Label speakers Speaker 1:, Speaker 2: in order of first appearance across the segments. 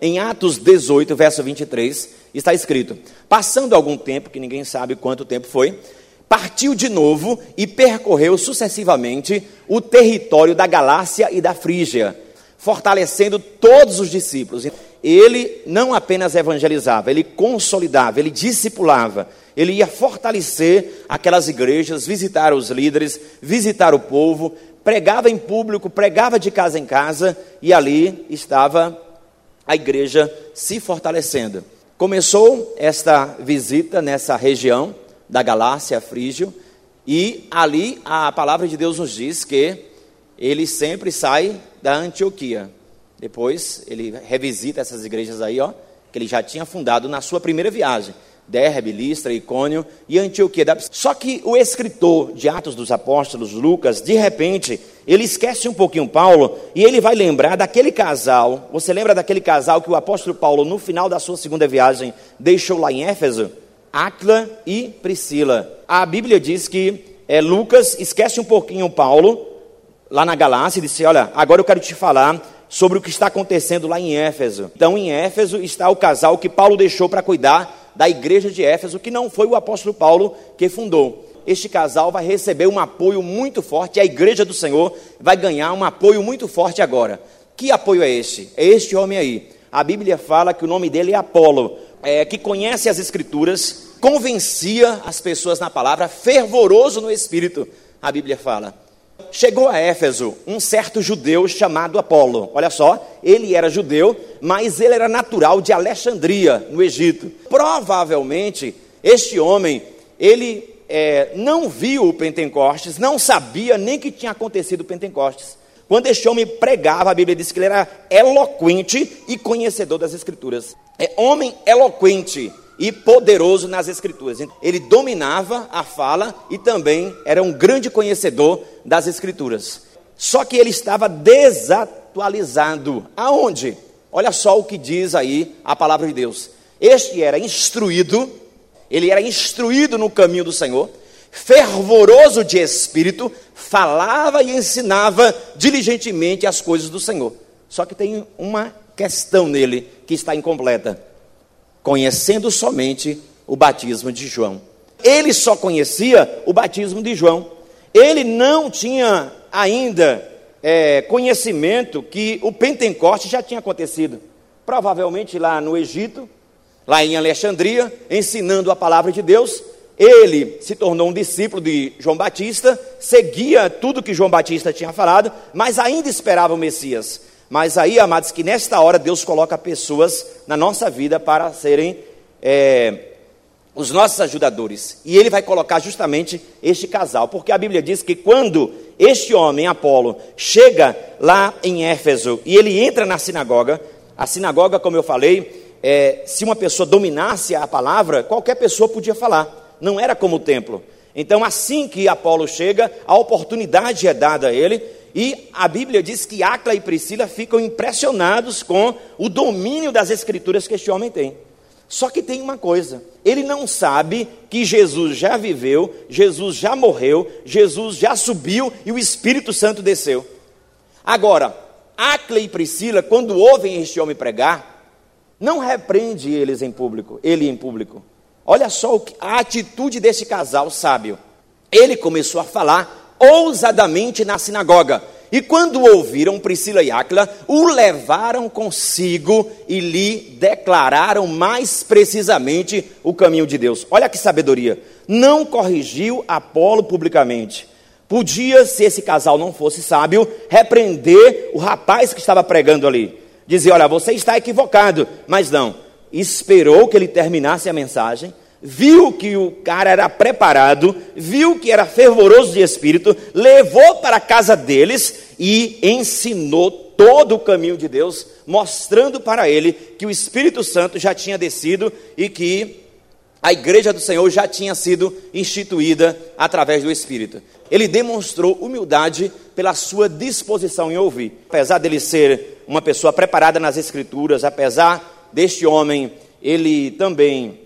Speaker 1: em Atos 18, verso 23, está escrito: Passando algum tempo, que ninguém sabe quanto tempo foi, partiu de novo e percorreu sucessivamente o território da Galácia e da Frígia, fortalecendo todos os discípulos. Ele não apenas evangelizava, ele consolidava, ele discipulava, ele ia fortalecer aquelas igrejas, visitar os líderes, visitar o povo, pregava em público, pregava de casa em casa, e ali estava a igreja se fortalecendo. Começou esta visita nessa região da Galácia, Frígio, e ali a palavra de Deus nos diz que ele sempre sai da Antioquia. Depois ele revisita essas igrejas aí, ó, que ele já tinha fundado na sua primeira viagem. Derbe, Listra, Icônio e Antioquia. Só que o escritor de Atos dos Apóstolos, Lucas, de repente, ele esquece um pouquinho Paulo e ele vai lembrar daquele casal. Você lembra daquele casal que o apóstolo Paulo, no final da sua segunda viagem, deixou lá em Éfeso? Acla e Priscila. A Bíblia diz que é, Lucas esquece um pouquinho Paulo, lá na Galácia, e disse: Olha, agora eu quero te falar sobre o que está acontecendo lá em Éfeso. Então, em Éfeso está o casal que Paulo deixou para cuidar da igreja de Éfeso, que não foi o apóstolo Paulo que fundou. Este casal vai receber um apoio muito forte, a igreja do Senhor vai ganhar um apoio muito forte agora. Que apoio é este? É este homem aí. A Bíblia fala que o nome dele é Apolo é, que conhece as Escrituras, convencia as pessoas na palavra, fervoroso no espírito, a Bíblia fala. Chegou a Éfeso um certo judeu chamado Apolo. Olha só, ele era judeu, mas ele era natural de Alexandria, no Egito. Provavelmente, este homem, ele é, não viu o Pentecostes, não sabia nem que tinha acontecido o Pentecostes. Quando este homem pregava, a Bíblia diz que ele era eloquente e conhecedor das Escrituras. É homem eloquente e poderoso nas Escrituras. Ele dominava a fala e também era um grande conhecedor das Escrituras. Só que ele estava desatualizado. Aonde? Olha só o que diz aí a palavra de Deus. Este era instruído, ele era instruído no caminho do Senhor, fervoroso de espírito, falava e ensinava diligentemente as coisas do Senhor. Só que tem uma questão nele que está incompleta. Conhecendo somente o batismo de João. Ele só conhecia o batismo de João. Ele não tinha ainda é, conhecimento que o Pentecoste já tinha acontecido. Provavelmente lá no Egito, lá em Alexandria, ensinando a palavra de Deus, ele se tornou um discípulo de João Batista, seguia tudo que João Batista tinha falado, mas ainda esperava o Messias. Mas aí, amados, que nesta hora Deus coloca pessoas na nossa vida para serem é, os nossos ajudadores. E ele vai colocar justamente este casal, porque a Bíblia diz que quando este homem, Apolo, chega lá em Éfeso e ele entra na sinagoga, a sinagoga, como eu falei, é, se uma pessoa dominasse a palavra, qualquer pessoa podia falar não era como o templo. Então, assim que Apolo chega, a oportunidade é dada a ele, e a Bíblia diz que Acla e Priscila ficam impressionados com o domínio das escrituras que este homem tem. Só que tem uma coisa: ele não sabe que Jesus já viveu, Jesus já morreu, Jesus já subiu e o Espírito Santo desceu. Agora, Acla e Priscila, quando ouvem este homem pregar, não repreende eles em público, ele em público. Olha só a atitude desse casal sábio. Ele começou a falar ousadamente na sinagoga. E quando ouviram Priscila e Áquila, o levaram consigo e lhe declararam mais precisamente o caminho de Deus. Olha que sabedoria. Não corrigiu Apolo publicamente. Podia, se esse casal não fosse sábio, repreender o rapaz que estava pregando ali. Dizer: Olha, você está equivocado. Mas não esperou que ele terminasse a mensagem, viu que o cara era preparado, viu que era fervoroso de espírito, levou para a casa deles e ensinou todo o caminho de Deus, mostrando para ele que o Espírito Santo já tinha descido e que a igreja do Senhor já tinha sido instituída através do Espírito. Ele demonstrou humildade pela sua disposição em ouvir. Apesar dele ser uma pessoa preparada nas Escrituras, apesar deste homem, ele também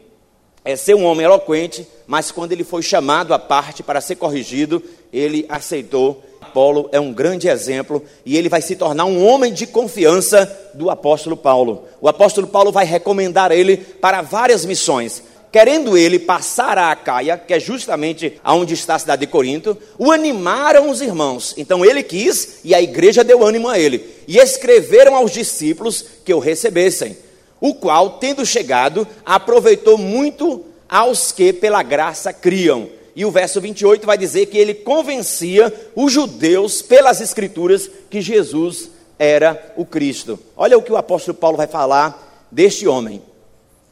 Speaker 1: é ser um homem eloquente, mas quando ele foi chamado à parte para ser corrigido, ele aceitou Apolo é um grande exemplo e ele vai se tornar um homem de confiança do apóstolo Paulo. O apóstolo Paulo vai recomendar ele para várias missões. Querendo ele passar a Acaia, que é justamente aonde está a cidade de Corinto, o animaram os irmãos. Então ele quis e a igreja deu ânimo a ele. E escreveram aos discípulos que o recebessem. O qual, tendo chegado, aproveitou muito aos que pela graça criam e o verso 28 vai dizer que ele convencia os judeus pelas escrituras que Jesus era o Cristo. Olha o que o apóstolo Paulo vai falar deste homem.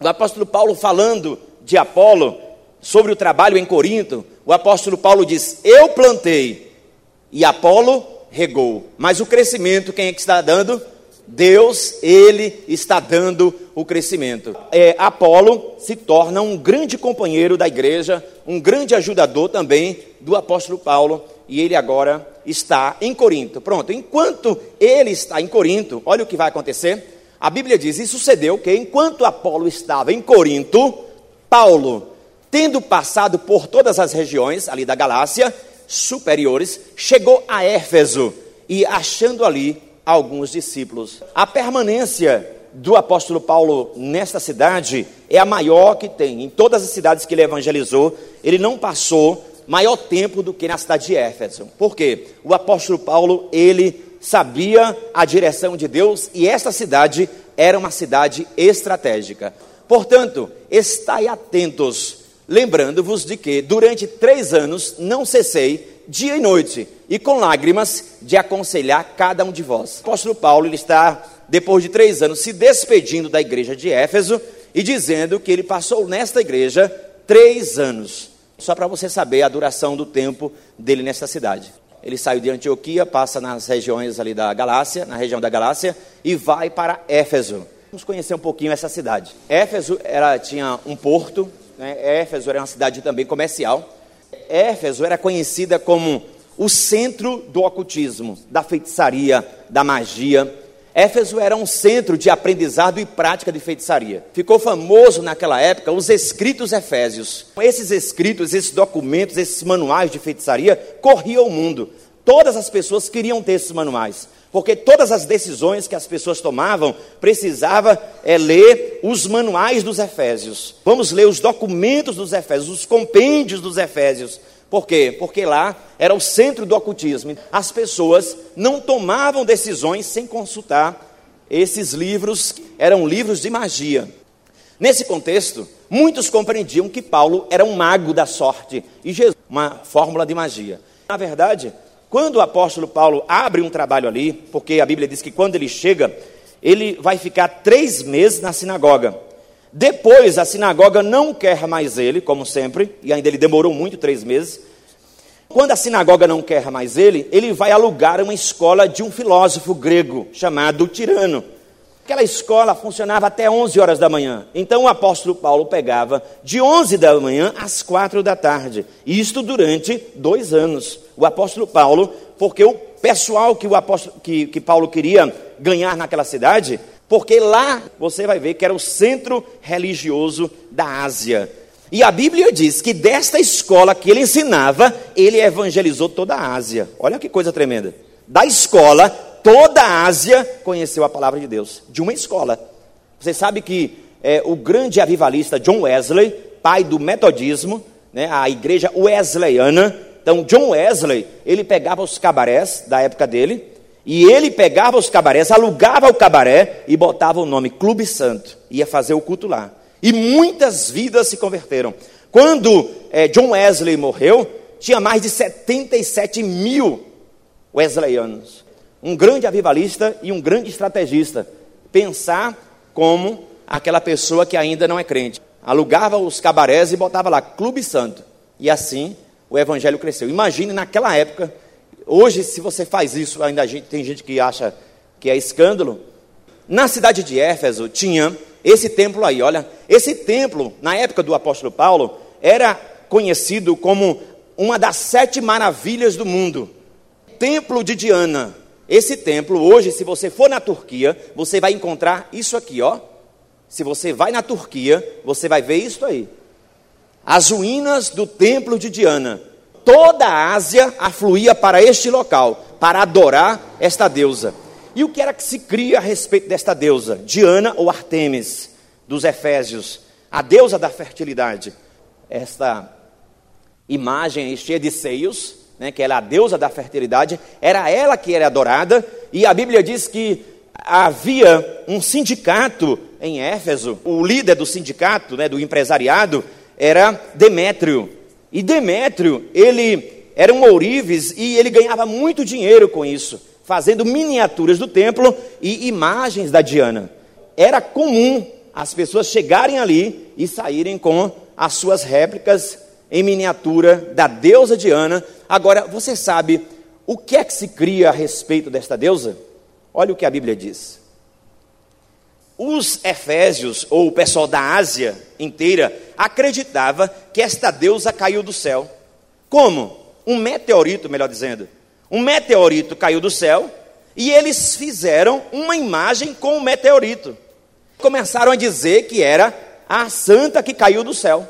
Speaker 1: O apóstolo Paulo falando de Apolo sobre o trabalho em Corinto, o apóstolo Paulo diz: "Eu plantei e Apolo regou, mas o crescimento quem é que está dando? Deus, ele está dando o crescimento. É, Apolo se torna um grande companheiro da igreja, um grande ajudador também do apóstolo Paulo, e ele agora está em Corinto. Pronto, enquanto ele está em Corinto, olha o que vai acontecer. A Bíblia diz: e sucedeu que enquanto Apolo estava em Corinto, Paulo, tendo passado por todas as regiões ali da Galácia superiores, chegou a Éfeso e achando ali alguns discípulos. A permanência do apóstolo Paulo nesta cidade é a maior que tem. Em todas as cidades que ele evangelizou, ele não passou maior tempo do que na cidade de Éfeso. Por quê? O apóstolo Paulo, ele sabia a direção de Deus e esta cidade era uma cidade estratégica. Portanto, estai atentos, lembrando-vos de que durante três anos não cessei dia e noite, e com lágrimas, de aconselhar cada um de vós. O apóstolo Paulo ele está, depois de três anos, se despedindo da igreja de Éfeso e dizendo que ele passou nesta igreja três anos. Só para você saber a duração do tempo dele nesta cidade. Ele saiu de Antioquia, passa nas regiões ali da Galácia, na região da Galácia, e vai para Éfeso. Vamos conhecer um pouquinho essa cidade. Éfeso era, tinha um porto, né? Éfeso era uma cidade também comercial. Éfeso era conhecida como o centro do ocultismo, da feitiçaria, da magia. Éfeso era um centro de aprendizado e prática de feitiçaria. Ficou famoso naquela época os escritos efésios. Esses escritos, esses documentos, esses manuais de feitiçaria corriam o mundo. Todas as pessoas queriam ter esses manuais, porque todas as decisões que as pessoas tomavam precisava é, ler os manuais dos Efésios. Vamos ler os documentos dos Efésios, os compêndios dos Efésios. Por quê? Porque lá era o centro do ocultismo. As pessoas não tomavam decisões sem consultar esses livros, eram livros de magia. Nesse contexto, muitos compreendiam que Paulo era um mago da sorte e Jesus, uma fórmula de magia. Na verdade, quando o apóstolo Paulo abre um trabalho ali, porque a Bíblia diz que quando ele chega, ele vai ficar três meses na sinagoga. Depois a sinagoga não quer mais ele, como sempre, e ainda ele demorou muito três meses. Quando a sinagoga não quer mais ele, ele vai alugar uma escola de um filósofo grego chamado Tirano. Aquela escola funcionava até 11 horas da manhã. Então o apóstolo Paulo pegava de 11 da manhã às 4 da tarde. Isto durante dois anos. O apóstolo Paulo, porque o pessoal que, o apóstolo, que, que Paulo queria ganhar naquela cidade, porque lá você vai ver que era o centro religioso da Ásia. E a Bíblia diz que desta escola que ele ensinava, ele evangelizou toda a Ásia. Olha que coisa tremenda. Da escola, toda a Ásia conheceu a palavra de Deus, de uma escola. Você sabe que é, o grande avivalista John Wesley, pai do metodismo, né, a igreja wesleyana, então John Wesley, ele pegava os cabarés da época dele, e ele pegava os cabarés, alugava o cabaré e botava o nome Clube Santo, ia fazer o culto lá. E muitas vidas se converteram. Quando é, John Wesley morreu, tinha mais de 77 mil wesleyanos um grande avivalista e um grande estrategista. Pensar como aquela pessoa que ainda não é crente. Alugava os cabarés e botava lá Clube Santo. E assim o evangelho cresceu. Imagine naquela época, hoje, se você faz isso, ainda tem gente que acha que é escândalo. Na cidade de Éfeso tinha esse templo aí, olha, esse templo, na época do apóstolo Paulo, era conhecido como uma das sete maravilhas do mundo. Templo de Diana, esse templo, hoje, se você for na Turquia, você vai encontrar isso aqui, ó. Se você vai na Turquia, você vai ver isso aí. As ruínas do templo de Diana. toda a Ásia afluía para este local, para adorar esta deusa. E o que era que se cria a respeito desta deusa? Diana ou Artemis, dos Efésios, a deusa da fertilidade. Esta imagem cheia de seios, né, que ela é a deusa da fertilidade, era ela que era adorada, e a Bíblia diz que havia um sindicato em Éfeso, o líder do sindicato, né, do empresariado, era Demétrio. E Demétrio, ele era um ourives e ele ganhava muito dinheiro com isso, fazendo miniaturas do templo e imagens da Diana. Era comum as pessoas chegarem ali e saírem com as suas réplicas em miniatura da deusa Diana. Agora, você sabe o que é que se cria a respeito desta deusa? Olha o que a Bíblia diz. Os efésios, ou o pessoal da Ásia inteira, acreditava que esta deusa caiu do céu. Como? Um meteorito, melhor dizendo. Um meteorito caiu do céu e eles fizeram uma imagem com o meteorito. Começaram a dizer que era a santa que caiu do céu,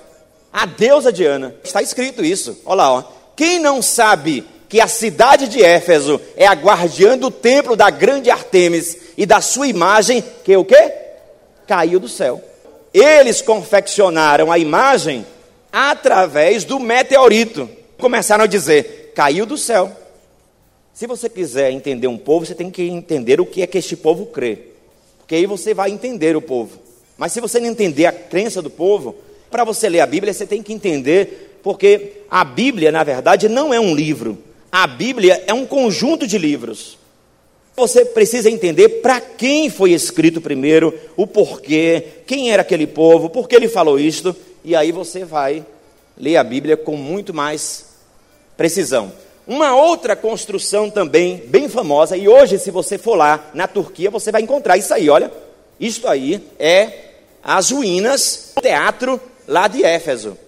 Speaker 1: a deusa Diana. Está escrito isso. Olha lá, ó. Quem não sabe que a cidade de Éfeso é a guardiã do templo da grande Artemis e da sua imagem, que o quê? Caiu do céu. Eles confeccionaram a imagem através do meteorito. Começaram a dizer: caiu do céu. Se você quiser entender um povo, você tem que entender o que é que este povo crê. Porque aí você vai entender o povo. Mas se você não entender a crença do povo, para você ler a Bíblia, você tem que entender, porque a Bíblia, na verdade, não é um livro. A Bíblia é um conjunto de livros. Você precisa entender para quem foi escrito primeiro, o porquê, quem era aquele povo, por que ele falou isto, e aí você vai ler a Bíblia com muito mais precisão. Uma outra construção também bem famosa, e hoje, se você for lá na Turquia, você vai encontrar isso aí, olha. Isto aí é as ruínas do teatro lá de Éfeso.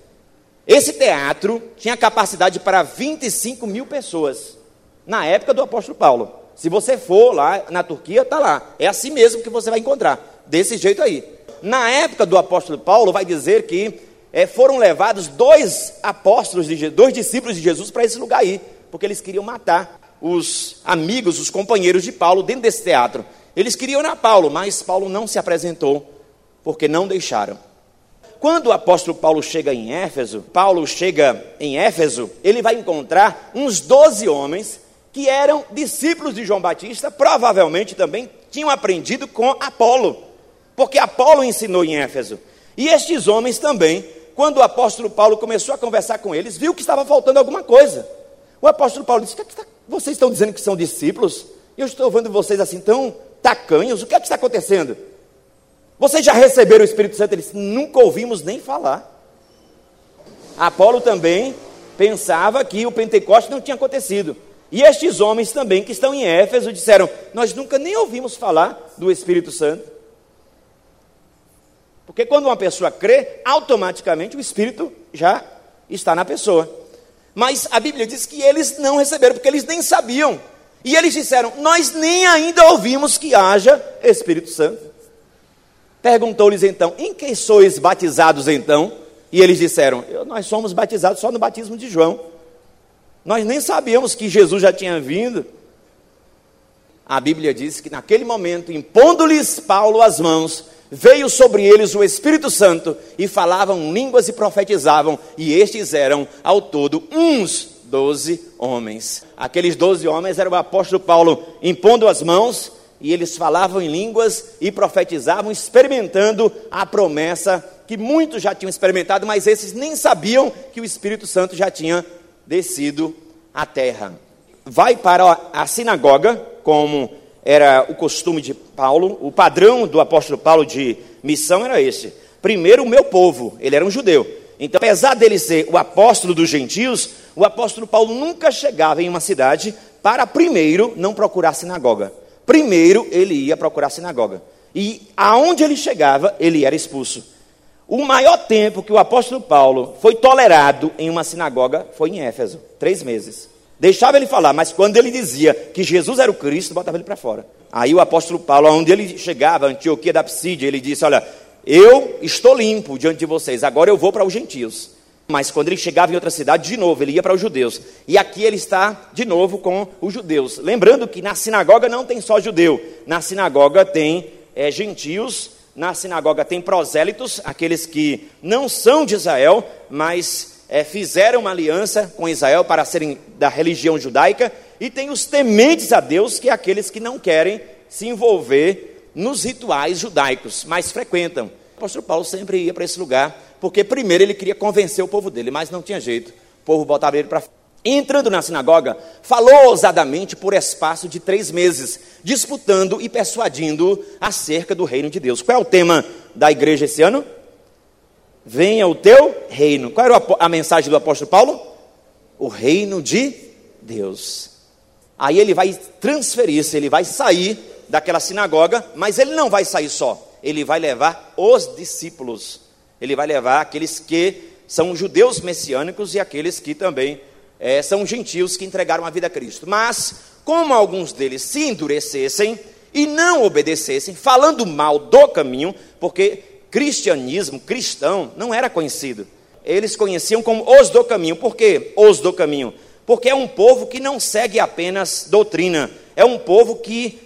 Speaker 1: Esse teatro tinha capacidade para 25 mil pessoas, na época do apóstolo Paulo. Se você for lá na Turquia, está lá. É assim mesmo que você vai encontrar, desse jeito aí. Na época do apóstolo Paulo, vai dizer que é, foram levados dois apóstolos, de, dois discípulos de Jesus para esse lugar aí, porque eles queriam matar os amigos, os companheiros de Paulo dentro desse teatro. Eles queriam na Paulo, mas Paulo não se apresentou, porque não deixaram. Quando o apóstolo Paulo chega em Éfeso, Paulo chega em Éfeso, ele vai encontrar uns 12 homens que eram discípulos de João Batista, provavelmente também tinham aprendido com Apolo, porque Apolo ensinou em Éfeso. E estes homens também, quando o apóstolo Paulo começou a conversar com eles, viu que estava faltando alguma coisa. O apóstolo Paulo disse: Vocês estão dizendo que são discípulos? Eu estou vendo vocês assim tão tacanhos, o que é que está acontecendo? Vocês já receberam o Espírito Santo? Eles nunca ouvimos nem falar. Apolo também pensava que o Pentecoste não tinha acontecido. E estes homens também que estão em Éfeso disseram: Nós nunca nem ouvimos falar do Espírito Santo. Porque quando uma pessoa crê, automaticamente o Espírito já está na pessoa. Mas a Bíblia diz que eles não receberam, porque eles nem sabiam. E eles disseram: Nós nem ainda ouvimos que haja Espírito Santo. Perguntou-lhes então: Em que sois batizados então? E eles disseram: Nós somos batizados só no batismo de João. Nós nem sabíamos que Jesus já tinha vindo. A Bíblia diz que naquele momento, impondo-lhes Paulo as mãos, veio sobre eles o Espírito Santo e falavam línguas e profetizavam, e estes eram ao todo uns doze homens. Aqueles doze homens eram o apóstolo Paulo impondo as mãos e eles falavam em línguas e profetizavam, experimentando a promessa que muitos já tinham experimentado, mas esses nem sabiam que o Espírito Santo já tinha descido à terra. Vai para a sinagoga, como era o costume de Paulo, o padrão do apóstolo Paulo de missão era esse. Primeiro, o meu povo, ele era um judeu. Então, apesar dele ser o apóstolo dos gentios, o apóstolo Paulo nunca chegava em uma cidade para primeiro não procurar sinagoga primeiro ele ia procurar a sinagoga. E aonde ele chegava, ele era expulso. O maior tempo que o apóstolo Paulo foi tolerado em uma sinagoga foi em Éfeso três meses. Deixava ele falar, mas quando ele dizia que Jesus era o Cristo, botava ele para fora. Aí o apóstolo Paulo, onde ele chegava, Antioquia da Psídia, ele disse: Olha, eu estou limpo diante de vocês, agora eu vou para os gentios. Mas quando ele chegava em outra cidade, de novo, ele ia para os judeus. E aqui ele está de novo com os judeus. Lembrando que na sinagoga não tem só judeu, na sinagoga tem é, gentios, na sinagoga tem prosélitos, aqueles que não são de Israel, mas é, fizeram uma aliança com Israel para serem da religião judaica, e tem os tementes a Deus, que é aqueles que não querem se envolver nos rituais judaicos, mas frequentam. O apóstolo Paulo sempre ia para esse lugar porque primeiro ele queria convencer o povo dele, mas não tinha jeito. O povo botava ele para Entrando na sinagoga, falou ousadamente por espaço de três meses, disputando e persuadindo acerca do reino de Deus. Qual é o tema da igreja esse ano? Venha o teu reino. Qual era a mensagem do apóstolo Paulo? O reino de Deus. Aí ele vai transferir-se, ele vai sair daquela sinagoga, mas ele não vai sair só, ele vai levar os discípulos ele vai levar aqueles que são judeus messiânicos e aqueles que também é, são gentios que entregaram a vida a Cristo. Mas, como alguns deles se endurecessem e não obedecessem, falando mal do caminho, porque cristianismo, cristão, não era conhecido. Eles conheciam como os do caminho. Por quê? Os do caminho. Porque é um povo que não segue apenas doutrina, é um povo que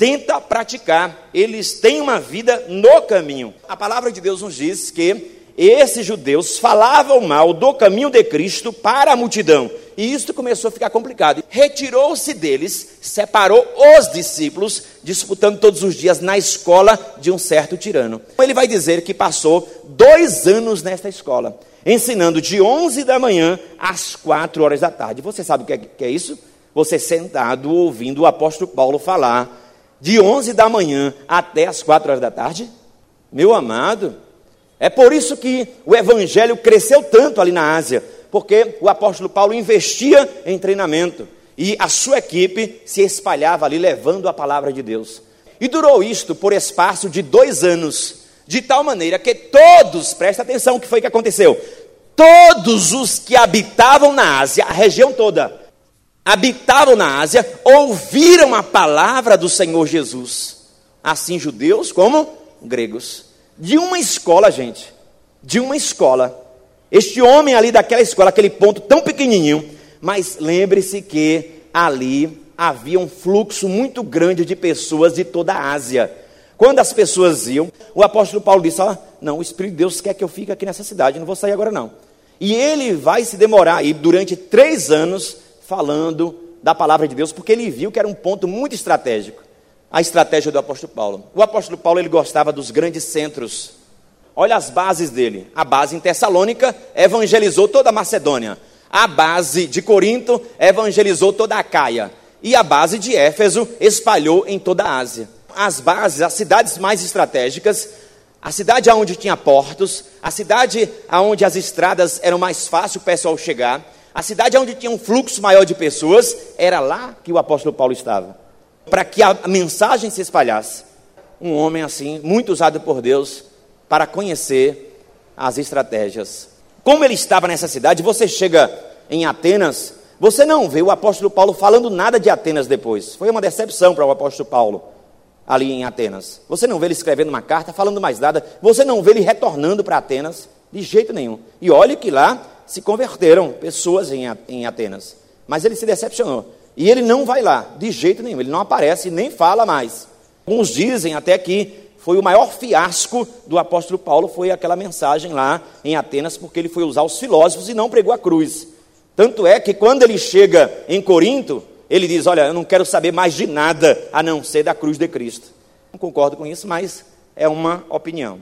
Speaker 1: tenta praticar, eles têm uma vida no caminho. A palavra de Deus nos diz que esses judeus falavam mal do caminho de Cristo para a multidão. E isso começou a ficar complicado. Retirou-se deles, separou os discípulos, disputando todos os dias na escola de um certo tirano. Ele vai dizer que passou dois anos nesta escola, ensinando de 11 da manhã às 4 horas da tarde. Você sabe o que é, que é isso? Você sentado ouvindo o apóstolo Paulo falar de 11 da manhã até as 4 horas da tarde? Meu amado, é por isso que o evangelho cresceu tanto ali na Ásia, porque o apóstolo Paulo investia em treinamento e a sua equipe se espalhava ali levando a palavra de Deus. E durou isto por espaço de dois anos, de tal maneira que todos, presta atenção o que foi que aconteceu, todos os que habitavam na Ásia, a região toda, habitavam na Ásia, ouviram a palavra do Senhor Jesus, assim judeus como gregos. De uma escola, gente, de uma escola. Este homem ali daquela escola, aquele ponto tão pequenininho, mas lembre-se que ali havia um fluxo muito grande de pessoas de toda a Ásia. Quando as pessoas iam, o apóstolo Paulo disse: ah, Não, o Espírito de Deus quer que eu fique aqui nessa cidade, não vou sair agora não. E ele vai se demorar aí durante três anos falando da palavra de Deus, porque ele viu que era um ponto muito estratégico. A estratégia do apóstolo Paulo. O apóstolo Paulo ele gostava dos grandes centros. Olha as bases dele. A base em Tessalônica evangelizou toda a Macedônia. A base de Corinto evangelizou toda a Caia. E a base de Éfeso espalhou em toda a Ásia. As bases, as cidades mais estratégicas, a cidade onde tinha portos, a cidade onde as estradas eram mais fácil o pessoal chegar, a cidade onde tinha um fluxo maior de pessoas, era lá que o apóstolo Paulo estava. Para que a mensagem se espalhasse. Um homem assim, muito usado por Deus para conhecer as estratégias. Como ele estava nessa cidade, você chega em Atenas, você não vê o apóstolo Paulo falando nada de Atenas depois. Foi uma decepção para o apóstolo Paulo ali em Atenas. Você não vê ele escrevendo uma carta, falando mais nada. Você não vê ele retornando para Atenas de jeito nenhum. E olhe que lá se converteram pessoas em, Atenas. Mas ele se decepcionou. E ele não vai lá, de jeito nenhum. Ele não aparece nem fala mais. Uns dizem até que foi o maior fiasco do apóstolo Paulo, foi aquela mensagem lá em Atenas, porque ele foi usar os filósofos e não pregou a cruz. Tanto é que quando ele chega em Corinto, ele diz: Olha, eu não quero saber mais de nada a não ser da cruz de Cristo. Não concordo com isso, mas é uma opinião.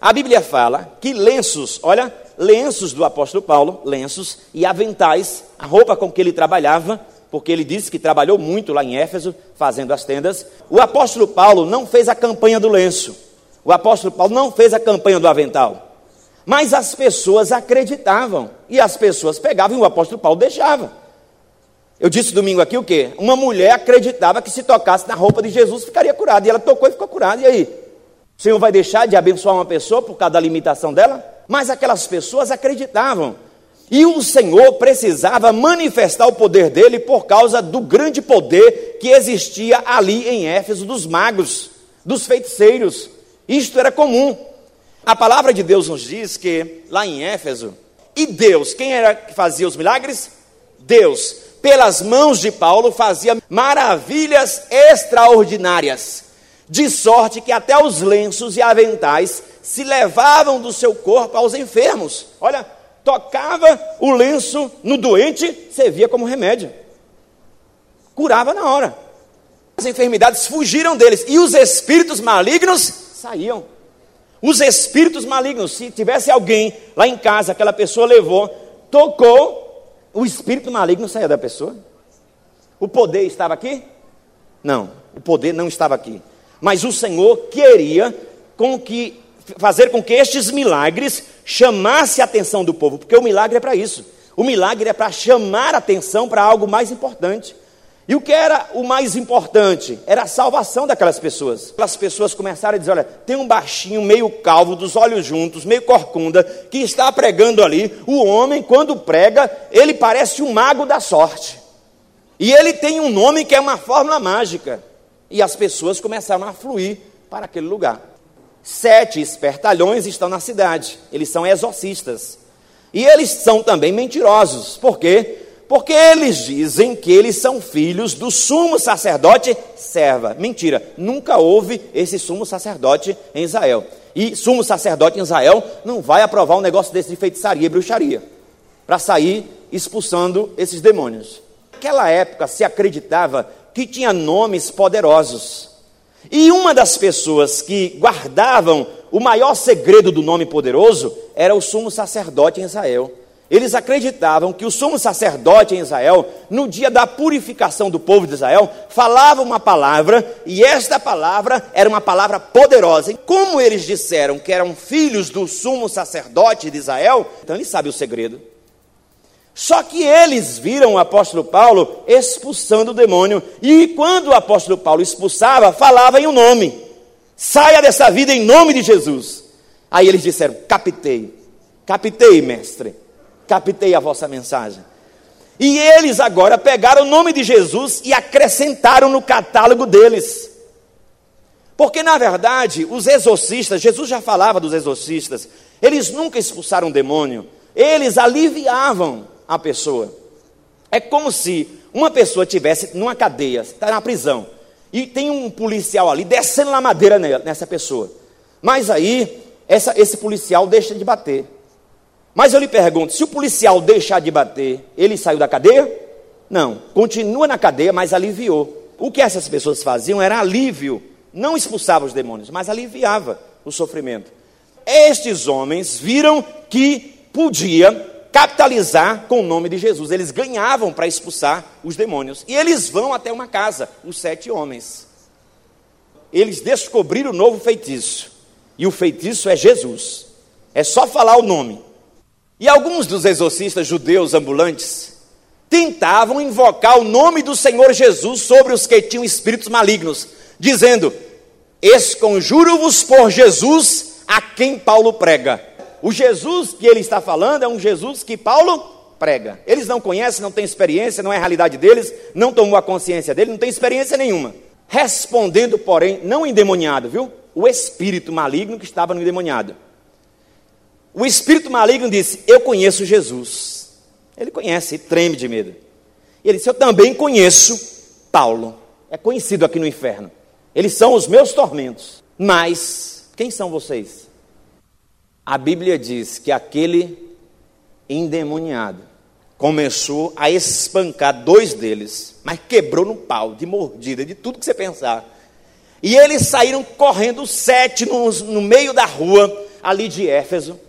Speaker 1: A Bíblia fala que lenços, olha, lenços do apóstolo Paulo, lenços e aventais, a roupa com que ele trabalhava, porque ele disse que trabalhou muito lá em Éfeso, fazendo as tendas. O apóstolo Paulo não fez a campanha do lenço, o apóstolo Paulo não fez a campanha do avental. Mas as pessoas acreditavam, e as pessoas pegavam e o apóstolo Paulo deixava. Eu disse domingo aqui o quê? Uma mulher acreditava que se tocasse na roupa de Jesus ficaria curada, e ela tocou e ficou curada, e aí? O Senhor vai deixar de abençoar uma pessoa por causa da limitação dela? Mas aquelas pessoas acreditavam. E o Senhor precisava manifestar o poder dele por causa do grande poder que existia ali em Éfeso dos magos, dos feiticeiros. Isto era comum. A palavra de Deus nos diz que lá em Éfeso E Deus, quem era que fazia os milagres? Deus, pelas mãos de Paulo, fazia maravilhas extraordinárias, de sorte que até os lenços e aventais se levavam do seu corpo aos enfermos. Olha, tocava o lenço no doente, servia como remédio. Curava na hora. As enfermidades fugiram deles e os espíritos malignos saíam. Os espíritos malignos, se tivesse alguém lá em casa, aquela pessoa levou, tocou, o espírito maligno saía da pessoa. O poder estava aqui? Não, o poder não estava aqui. Mas o Senhor queria com que fazer com que estes milagres chamasse a atenção do povo, porque o milagre é para isso. O milagre é para chamar a atenção para algo mais importante. E o que era o mais importante? Era a salvação daquelas pessoas. As pessoas começaram a dizer: olha, tem um baixinho, meio calvo, dos olhos juntos, meio corcunda, que está pregando ali. O homem, quando prega, ele parece um mago da sorte. E ele tem um nome que é uma fórmula mágica. E as pessoas começaram a fluir para aquele lugar. Sete espertalhões estão na cidade, eles são exorcistas. E eles são também mentirosos, por quê? Porque eles dizem que eles são filhos do sumo sacerdote serva. Mentira, nunca houve esse sumo sacerdote em Israel. E sumo sacerdote em Israel não vai aprovar um negócio desse de feitiçaria e bruxaria para sair expulsando esses demônios. Naquela época se acreditava que tinha nomes poderosos. E uma das pessoas que guardavam o maior segredo do nome poderoso era o sumo sacerdote em Israel. Eles acreditavam que o sumo sacerdote em Israel, no dia da purificação do povo de Israel, falava uma palavra e esta palavra era uma palavra poderosa. E como eles disseram que eram filhos do sumo sacerdote de Israel, então eles sabem o segredo. Só que eles viram o apóstolo Paulo expulsando o demônio. E quando o apóstolo Paulo expulsava, falava em um nome: saia dessa vida em nome de Jesus. Aí eles disseram: captei, captei, mestre, captei a vossa mensagem. E eles agora pegaram o nome de Jesus e acrescentaram no catálogo deles. Porque, na verdade, os exorcistas, Jesus já falava dos exorcistas, eles nunca expulsaram demônio, eles aliviavam a pessoa. É como se uma pessoa tivesse numa cadeia, está na prisão, e tem um policial ali descendo na madeira nessa pessoa. Mas aí, essa, esse policial deixa de bater. Mas eu lhe pergunto: se o policial deixar de bater, ele saiu da cadeia? Não, continua na cadeia, mas aliviou. O que essas pessoas faziam era alívio, não expulsava os demônios, mas aliviava o sofrimento. Estes homens viram que podia capitalizar com o nome de Jesus. Eles ganhavam para expulsar os demônios. E eles vão até uma casa, os sete homens. Eles descobriram o novo feitiço. E o feitiço é Jesus. É só falar o nome. E alguns dos exorcistas judeus ambulantes tentavam invocar o nome do Senhor Jesus sobre os que tinham espíritos malignos, dizendo: Esconjuro-vos por Jesus a quem Paulo prega. O Jesus que ele está falando é um Jesus que Paulo prega. Eles não conhecem, não têm experiência, não é a realidade deles, não tomou a consciência dele, não tem experiência nenhuma. Respondendo, porém, não endemoniado, viu? O espírito maligno que estava no endemoniado. O espírito maligno disse: Eu conheço Jesus. Ele conhece, ele treme de medo. E ele disse: Eu também conheço Paulo. É conhecido aqui no inferno. Eles são os meus tormentos. Mas, quem são vocês? A Bíblia diz que aquele endemoniado começou a espancar dois deles, mas quebrou no pau, de mordida, de tudo que você pensar. E eles saíram correndo, sete no, no meio da rua, ali de Éfeso.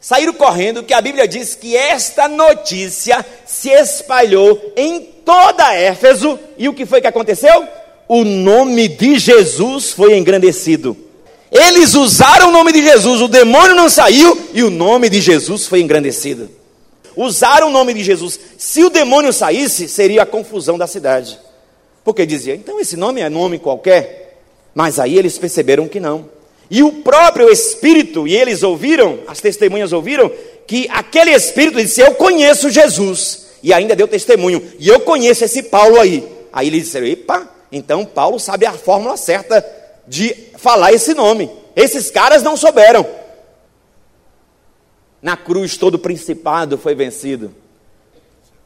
Speaker 1: Saíram correndo, que a Bíblia diz que esta notícia se espalhou em toda Éfeso. E o que foi que aconteceu? O nome de Jesus foi engrandecido. Eles usaram o nome de Jesus, o demônio não saiu e o nome de Jesus foi engrandecido. Usaram o nome de Jesus. Se o demônio saísse, seria a confusão da cidade. Porque dizia, então esse nome é nome qualquer. Mas aí eles perceberam que não. E o próprio Espírito, e eles ouviram, as testemunhas ouviram, que aquele Espírito disse: Eu conheço Jesus. E ainda deu testemunho. E eu conheço esse Paulo aí. Aí eles disseram: Epa, então Paulo sabe a fórmula certa de falar esse nome. Esses caras não souberam. Na cruz, todo principado foi vencido.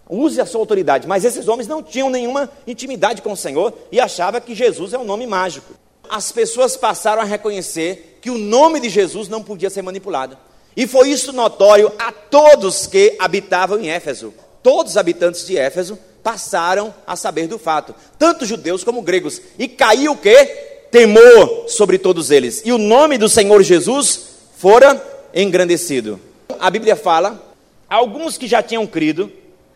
Speaker 1: Use a sua autoridade. Mas esses homens não tinham nenhuma intimidade com o Senhor e achavam que Jesus é um nome mágico. As pessoas passaram a reconhecer que o nome de Jesus não podia ser manipulado. E foi isso notório a todos que habitavam em Éfeso. Todos os habitantes de Éfeso passaram a saber do fato, tanto judeus como gregos. E caiu o que? Temor sobre todos eles. E o nome do Senhor Jesus fora engrandecido. A Bíblia fala, alguns que já tinham crido,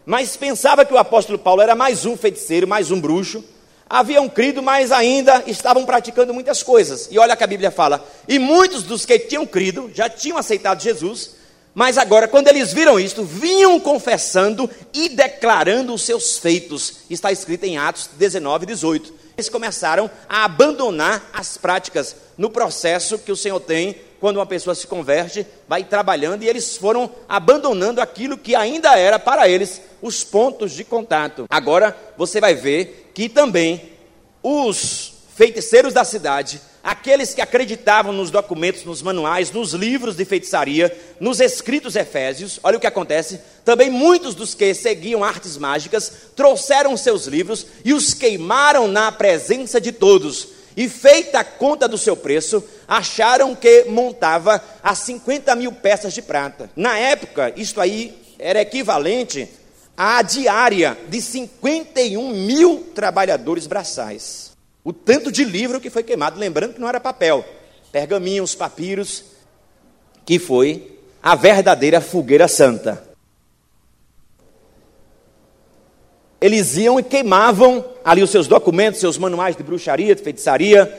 Speaker 1: mas pensava que o apóstolo Paulo era mais um feiticeiro, mais um bruxo, haviam crido, mas ainda estavam praticando muitas coisas. E olha que a Bíblia fala: e muitos dos que tinham crido já tinham aceitado Jesus, mas agora, quando eles viram isto, vinham confessando e declarando os seus feitos. Está escrito em Atos 19, 18. Eles começaram a abandonar as práticas no processo que o Senhor tem quando uma pessoa se converte, vai trabalhando e eles foram abandonando aquilo que ainda era para eles os pontos de contato. Agora você vai ver que também os feiticeiros da cidade, aqueles que acreditavam nos documentos, nos manuais, nos livros de feitiçaria, nos escritos efésios, olha o que acontece, também muitos dos que seguiam artes mágicas trouxeram seus livros e os queimaram na presença de todos. E feita a conta do seu preço, acharam que montava a 50 mil peças de prata. Na época, isto aí era equivalente a diária de 51 mil trabalhadores braçais. O tanto de livro que foi queimado, lembrando que não era papel, pergaminhos, papiros, que foi a verdadeira fogueira santa. Eles iam e queimavam ali os seus documentos, seus manuais de bruxaria, de feitiçaria,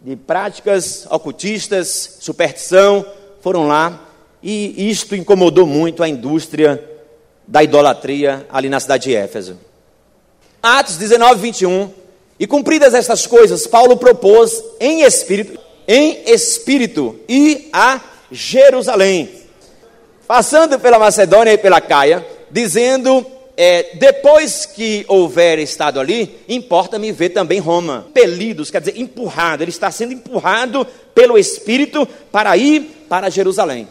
Speaker 1: de práticas ocultistas, superstição, foram lá e isto incomodou muito a indústria da idolatria ali na cidade de Éfeso. Atos 19, 21. E cumpridas estas coisas, Paulo propôs em espírito, em espírito, ir a Jerusalém, passando pela Macedônia e pela Caia, dizendo: é, depois que houver estado ali, importa-me ver também Roma. Pelidos, quer dizer, empurrado, ele está sendo empurrado pelo Espírito para ir para Jerusalém.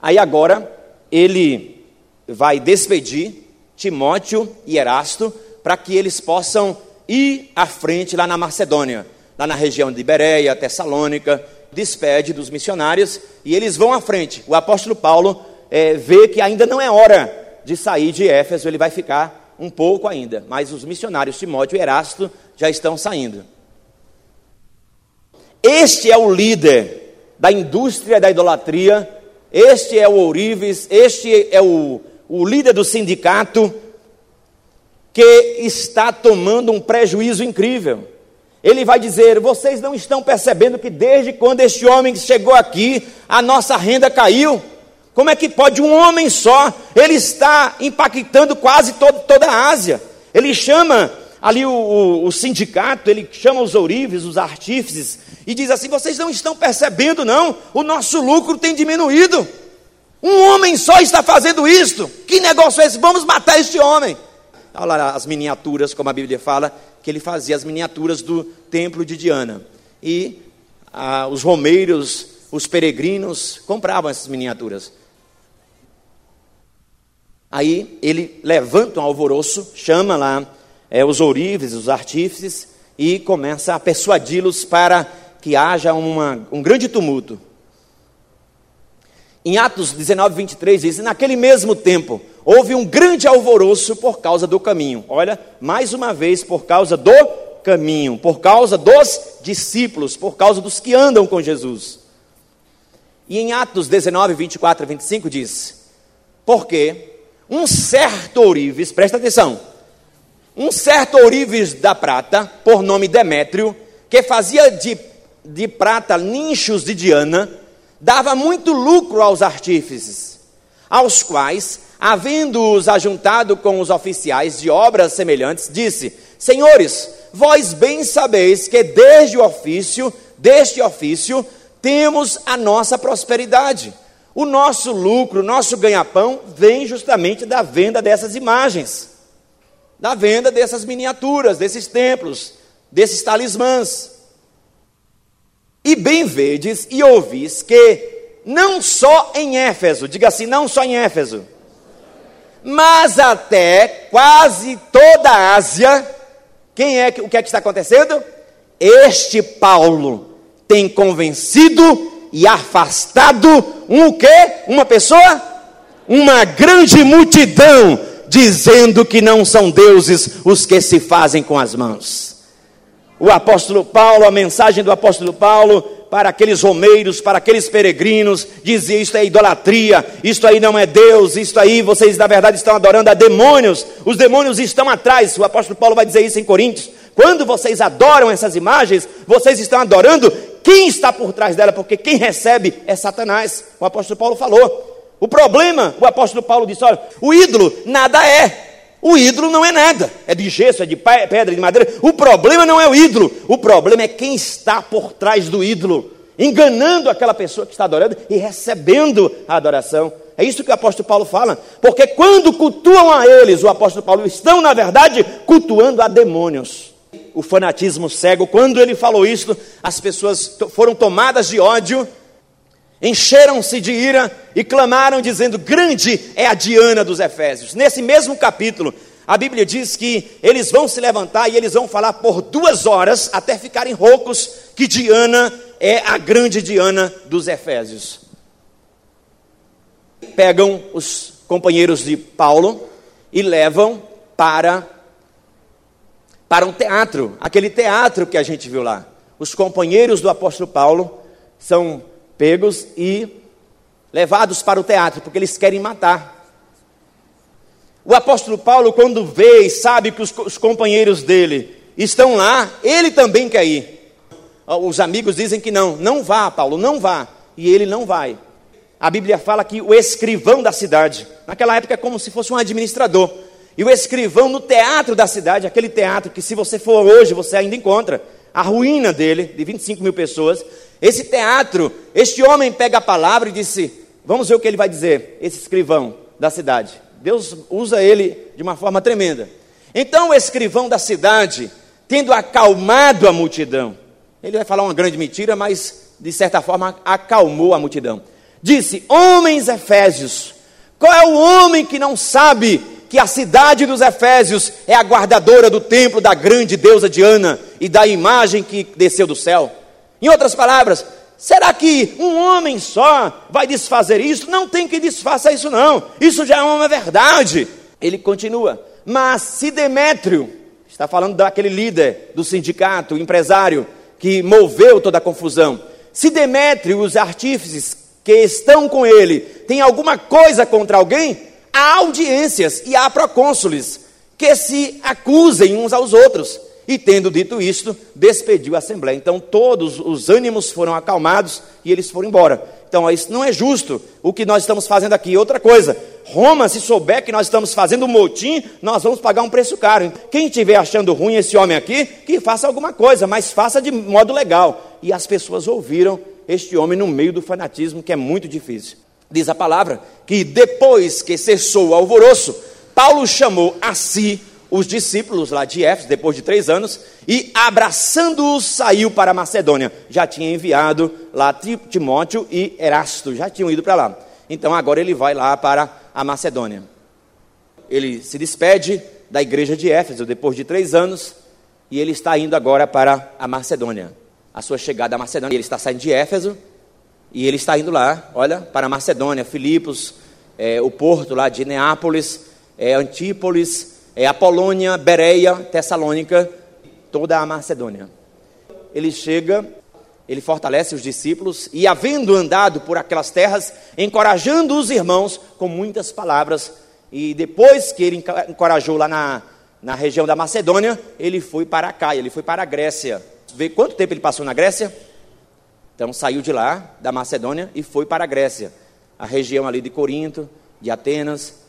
Speaker 1: Aí agora, ele vai despedir Timóteo e Erasto para que eles possam ir à frente lá na Macedônia, lá na região de Bereia, Tessalônica, despede dos missionários e eles vão à frente. O apóstolo Paulo é, vê que ainda não é hora de sair de Éfeso, ele vai ficar um pouco ainda, mas os missionários Timóteo e Erasto já estão saindo. Este é o líder da indústria da idolatria, este é o ourives, este é o o líder do sindicato, que está tomando um prejuízo incrível. Ele vai dizer: vocês não estão percebendo que desde quando este homem chegou aqui, a nossa renda caiu? Como é que pode um homem só? Ele está impactando quase todo, toda a Ásia. Ele chama ali o, o, o, sindicato, ele chama os ourives, os artífices, e diz assim: vocês não estão percebendo, não? O nosso lucro tem diminuído. Um homem só está fazendo isto. Que negócio é esse? Vamos matar este homem. Olha lá as miniaturas, como a Bíblia fala, que ele fazia as miniaturas do templo de Diana. E ah, os romeiros, os peregrinos, compravam essas miniaturas. Aí ele levanta um alvoroço, chama lá é, os ourives, os artífices, e começa a persuadi-los para que haja uma, um grande tumulto. Em Atos 19, 23 diz: Naquele mesmo tempo houve um grande alvoroço por causa do caminho. Olha, mais uma vez, por causa do caminho, por causa dos discípulos, por causa dos que andam com Jesus. E em Atos 19, 24 a 25 diz: Porque um certo ourives, presta atenção, um certo ourives da prata, por nome Demétrio, que fazia de, de prata nichos de Diana, dava muito lucro aos artífices, aos quais, havendo-os ajuntado com os oficiais de obras semelhantes, disse: Senhores, vós bem sabeis que desde o ofício, deste ofício, temos a nossa prosperidade. O nosso lucro, o nosso ganha-pão vem justamente da venda dessas imagens, da venda dessas miniaturas, desses templos, desses talismãs. E bem vedes e ouvis que não só em Éfeso, diga assim, não só em Éfeso, mas até quase toda a Ásia. Quem é o que é que está acontecendo? Este Paulo tem convencido e afastado um o quê? Uma pessoa? Uma grande multidão dizendo que não são deuses os que se fazem com as mãos. O apóstolo Paulo, a mensagem do apóstolo Paulo para aqueles romeiros, para aqueles peregrinos, dizia: Isto é idolatria, isto aí não é Deus, isto aí vocês na verdade estão adorando a demônios, os demônios estão atrás. O apóstolo Paulo vai dizer isso em Coríntios. Quando vocês adoram essas imagens, vocês estão adorando quem está por trás dela, porque quem recebe é Satanás. O apóstolo Paulo falou. O problema, o apóstolo Paulo disse: olha, o ídolo nada é. O ídolo não é nada, é de gesso, é de pedra, de madeira. O problema não é o ídolo, o problema é quem está por trás do ídolo, enganando aquela pessoa que está adorando e recebendo a adoração. É isso que o apóstolo Paulo fala, porque quando cultuam a eles, o apóstolo Paulo, estão na verdade cultuando a demônios. O fanatismo cego, quando ele falou isso, as pessoas foram tomadas de ódio encheram-se de ira e clamaram, dizendo: Grande é a Diana dos Efésios. Nesse mesmo capítulo, a Bíblia diz que eles vão se levantar e eles vão falar por duas horas até ficarem roucos que Diana é a grande Diana dos Efésios. Pegam os companheiros de Paulo e levam para para um teatro, aquele teatro que a gente viu lá. Os companheiros do apóstolo Paulo são pegos e levados para o teatro, porque eles querem matar. O apóstolo Paulo, quando vê e sabe que os, os companheiros dele estão lá, ele também quer ir. Os amigos dizem que não, não vá, Paulo, não vá. E ele não vai. A Bíblia fala que o escrivão da cidade, naquela época é como se fosse um administrador. E o escrivão no teatro da cidade, aquele teatro que se você for hoje você ainda encontra, a ruína dele, de 25 mil pessoas, esse teatro, este homem pega a palavra e disse: Vamos ver o que ele vai dizer, esse escrivão da cidade. Deus usa ele de uma forma tremenda. Então o escrivão da cidade, tendo acalmado a multidão, ele vai falar uma grande mentira, mas de certa forma acalmou a multidão. Disse: Homens efésios, qual é o homem que não sabe que a cidade dos Efésios é a guardadora do templo da grande deusa Diana e da imagem que desceu do céu? Em outras palavras, será que um homem só vai desfazer isso? Não tem que desfaça isso, não. Isso já é uma verdade. Ele continua. Mas se Demétrio, está falando daquele líder do sindicato, empresário, que moveu toda a confusão. Se Demétrio e os artífices que estão com ele têm alguma coisa contra alguém, há audiências e há procônsules que se acusem uns aos outros. E tendo dito isto, despediu a assembleia. Então todos os ânimos foram acalmados e eles foram embora. Então isso não é justo o que nós estamos fazendo aqui. Outra coisa, Roma, se souber que nós estamos fazendo um motim, nós vamos pagar um preço caro. Quem estiver achando ruim esse homem aqui, que faça alguma coisa, mas faça de modo legal. E as pessoas ouviram este homem no meio do fanatismo, que é muito difícil. Diz a palavra que depois que cessou o alvoroço, Paulo chamou a si os discípulos lá de Éfeso, depois de três anos, e abraçando-os, saiu para Macedônia. Já tinha enviado lá Timóteo e Erasto, já tinham ido para lá. Então agora ele vai lá para a Macedônia. Ele se despede da igreja de Éfeso depois de três anos e ele está indo agora para a Macedônia. A sua chegada à Macedônia, ele está saindo de Éfeso e ele está indo lá, olha, para a Macedônia, Filipos, é, o porto lá de Neápolis, é, Antípolis, é a Polônia, Bereia, Tessalônica, toda a Macedônia. Ele chega, ele fortalece os discípulos e, havendo andado por aquelas terras, encorajando os irmãos com muitas palavras, e depois que ele encorajou lá na, na região da Macedônia, ele foi para a Caia, ele foi para a Grécia. Vê quanto tempo ele passou na Grécia? Então saiu de lá, da Macedônia, e foi para a Grécia, a região ali de Corinto, de Atenas,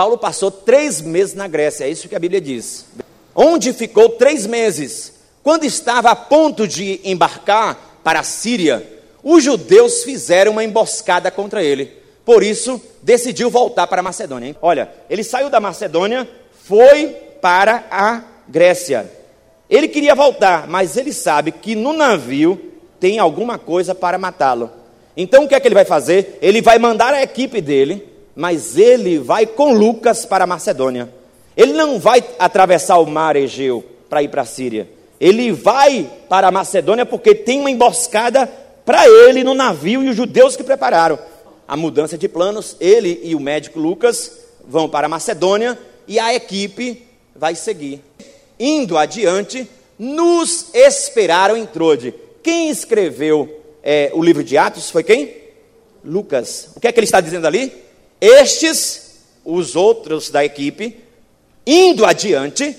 Speaker 1: Paulo passou três meses na Grécia, é isso que a Bíblia diz. Onde ficou três meses. Quando estava a ponto de embarcar para a Síria, os judeus fizeram uma emboscada contra ele. Por isso, decidiu voltar para a Macedônia. Olha, ele saiu da Macedônia, foi para a Grécia. Ele queria voltar, mas ele sabe que no navio tem alguma coisa para matá-lo. Então o que é que ele vai fazer? Ele vai mandar a equipe dele, mas ele vai com Lucas para a Macedônia. Ele não vai atravessar o mar Egeu para ir para a Síria. Ele vai para a Macedônia porque tem uma emboscada para ele no navio e os judeus que prepararam. A mudança de planos, ele e o médico Lucas vão para a Macedônia e a equipe vai seguir. Indo adiante, nos esperaram em Trode. Quem escreveu é, o livro de Atos foi quem? Lucas. O que é que ele está dizendo ali? Estes, os outros da equipe, indo adiante,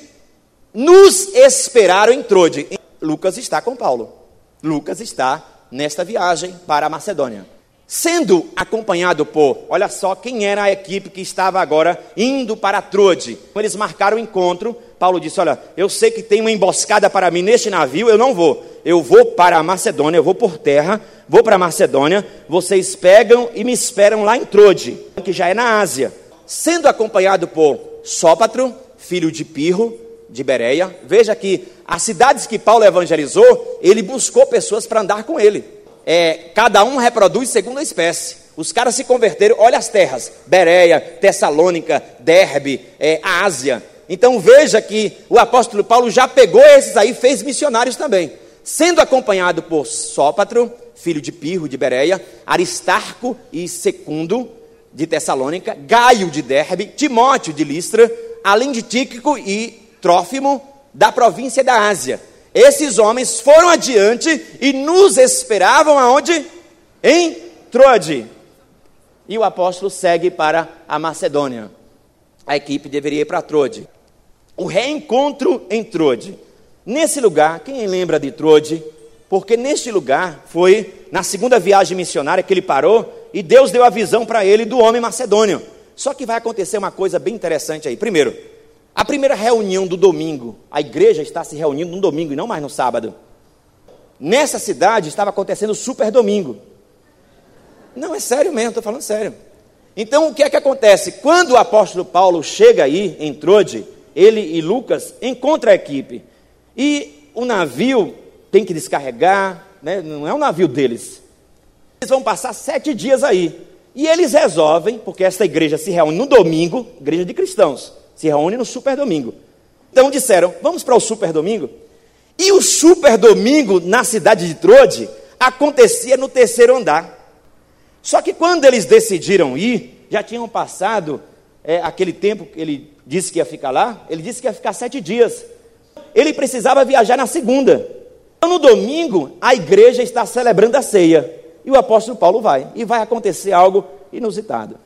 Speaker 1: nos esperaram em Trode. Lucas está com Paulo. Lucas está nesta viagem para a Macedônia. Sendo acompanhado por, olha só quem era a equipe que estava agora indo para Trode. Eles marcaram o encontro. Paulo disse: Olha, eu sei que tem uma emboscada para mim neste navio, eu não vou. Eu vou para a Macedônia, eu vou por terra, vou para a Macedônia. Vocês pegam e me esperam lá em Trode, que já é na Ásia. Sendo acompanhado por Sópatro, filho de Pirro, de Bereia. Veja que as cidades que Paulo evangelizou, ele buscou pessoas para andar com ele é, cada um reproduz segundo a espécie. Os caras se converteram, olha as terras: Bereia, Tessalônica, Derbe, é, Ásia. Então veja que o apóstolo Paulo já pegou esses aí, fez missionários também. Sendo acompanhado por Sópatro, filho de Pirro de Bereia, Aristarco e Secundo de Tessalônica, Gaio de Derbe, Timóteo de Listra, além de Tíquico e Trófimo da província da Ásia. Esses homens foram adiante e nos esperavam aonde? Em Troade. E o apóstolo segue para a Macedônia. A equipe deveria ir para Troade. O reencontro em Troade. Nesse lugar, quem lembra de Troade? Porque neste lugar foi na segunda viagem missionária que ele parou e Deus deu a visão para ele do homem macedônio. Só que vai acontecer uma coisa bem interessante aí. Primeiro, a primeira reunião do domingo, a igreja está se reunindo no domingo e não mais no sábado. Nessa cidade estava acontecendo o super domingo. Não, é sério mesmo, estou falando sério. Então o que é que acontece? Quando o apóstolo Paulo chega aí em Trode, ele e Lucas encontram a equipe. E o navio tem que descarregar, né? não é o navio deles. Eles vão passar sete dias aí. E eles resolvem, porque essa igreja se reúne no domingo, igreja de cristãos se reúne no super domingo. Então disseram: vamos para o super domingo? E o super domingo na cidade de Trode acontecia no terceiro andar. Só que quando eles decidiram ir, já tinham passado é, aquele tempo que ele disse que ia ficar lá, ele disse que ia ficar sete dias. Ele precisava viajar na segunda. Então, no domingo, a igreja está celebrando a ceia. E o apóstolo Paulo vai. E vai acontecer algo inusitado.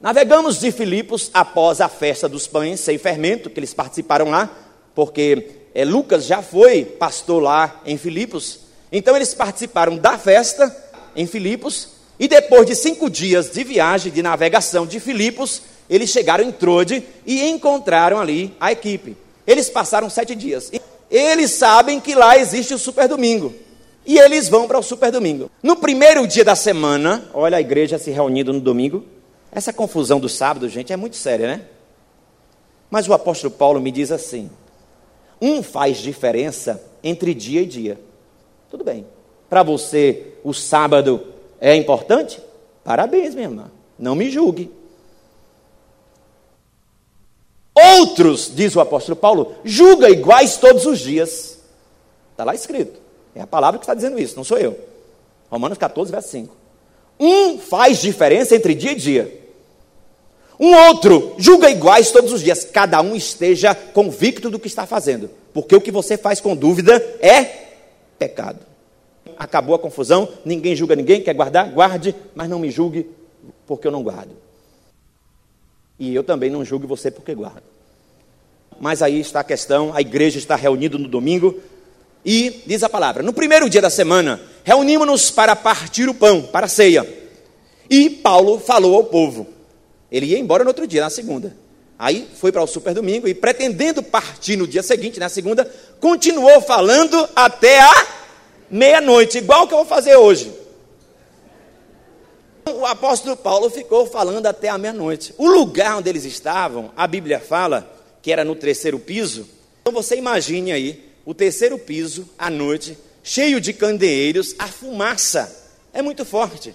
Speaker 1: Navegamos de Filipos após a festa dos pães sem fermento, que eles participaram lá, porque é, Lucas já foi pastor lá em Filipos. Então eles participaram da festa em Filipos, e depois de cinco dias de viagem, de navegação de Filipos, eles chegaram em Trode e encontraram ali a equipe. Eles passaram sete dias. Eles sabem que lá existe o super domingo. E eles vão para o super domingo. No primeiro dia da semana, olha a igreja se reunindo no domingo. Essa confusão do sábado, gente, é muito séria, né? Mas o apóstolo Paulo me diz assim: um faz diferença entre dia e dia. Tudo bem. Para você, o sábado é importante? Parabéns, minha irmã. Não me julgue. Outros, diz o apóstolo Paulo, julga iguais todos os dias. Está lá escrito. É a palavra que está dizendo isso, não sou eu. Romanos 14, verso 5. Um faz diferença entre dia e dia. Um outro julga iguais todos os dias. Cada um esteja convicto do que está fazendo. Porque o que você faz com dúvida é pecado. Acabou a confusão, ninguém julga ninguém, quer guardar? Guarde, mas não me julgue porque eu não guardo. E eu também não julgo você porque guardo. Mas aí está a questão: a igreja está reunida no domingo e diz a palavra: no primeiro dia da semana, reunimos-nos para partir o pão, para a ceia. E Paulo falou ao povo: ele ia embora no outro dia, na segunda. Aí foi para o super domingo e, pretendendo partir no dia seguinte, na segunda, continuou falando até a meia-noite, igual que eu vou fazer hoje. O apóstolo Paulo ficou falando até a meia-noite. O lugar onde eles estavam, a Bíblia fala que era no terceiro piso. Então você imagine aí o terceiro piso à noite, cheio de candeeiros, a fumaça é muito forte.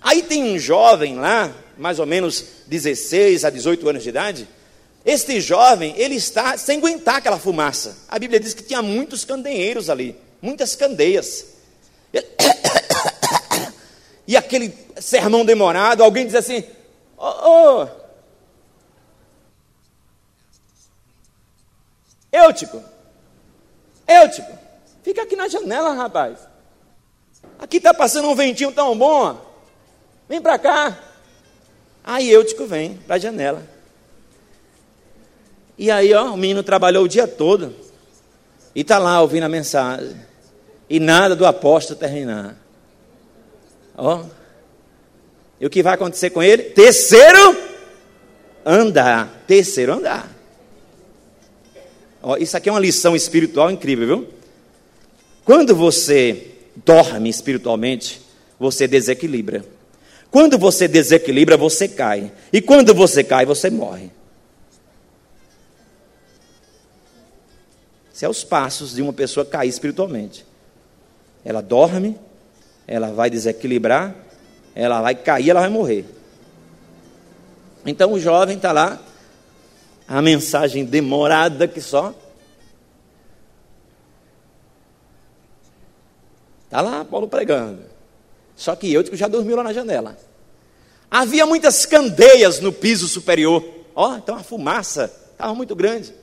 Speaker 1: Aí tem um jovem lá, mais ou menos 16 a 18 anos de idade. Este jovem, ele está sem aguentar aquela fumaça. A Bíblia diz que tinha muitos candeeiros ali, muitas candeias. E aquele sermão demorado, alguém diz assim: Ô, oh, Eutico, Eutico, fica aqui na janela, rapaz. Aqui está passando um ventinho tão bom. Vem para cá. Aí Eutico vem para a janela. E aí, ó, o menino trabalhou o dia todo. E está lá ouvindo a mensagem. E nada do apóstolo terminar. Ó. E o que vai acontecer com ele? Terceiro andar. Terceiro andar. Ó, isso aqui é uma lição espiritual incrível, viu? Quando você dorme espiritualmente, você desequilibra. Quando você desequilibra, você cai. E quando você cai, você morre. Esses são os passos de uma pessoa cair espiritualmente. Ela dorme, ela vai desequilibrar, ela vai cair, ela vai morrer. Então o jovem está lá, a mensagem demorada que só. Está lá Paulo pregando. Só que eu já dormiu lá na janela. Havia muitas candeias no piso superior. Ó, oh, então a fumaça estava muito grande.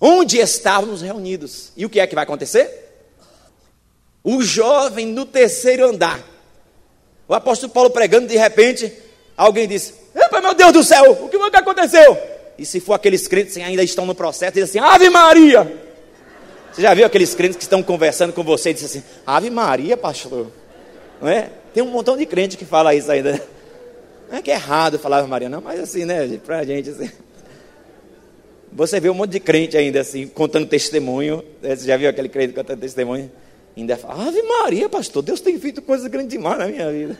Speaker 1: Onde estávamos reunidos? E o que é que vai acontecer? O jovem no terceiro andar. O apóstolo Paulo pregando, de repente, alguém disse: Epa, meu Deus do céu, o que, que aconteceu? E se for aqueles crentes que ainda estão no processo, diz assim: Ave Maria! Você já viu aqueles crentes que estão conversando com você e dizem assim: Ave Maria, pastor? Não é? Tem um montão de crente que fala isso ainda. Não é que é errado falar Ave Maria, não, mas assim, né, pra gente assim. Você vê um monte de crente ainda assim, contando testemunho. Né? Você já viu aquele crente contando testemunho? Ainda fala, Ave Maria, pastor, Deus tem feito coisas grandes demais na minha vida.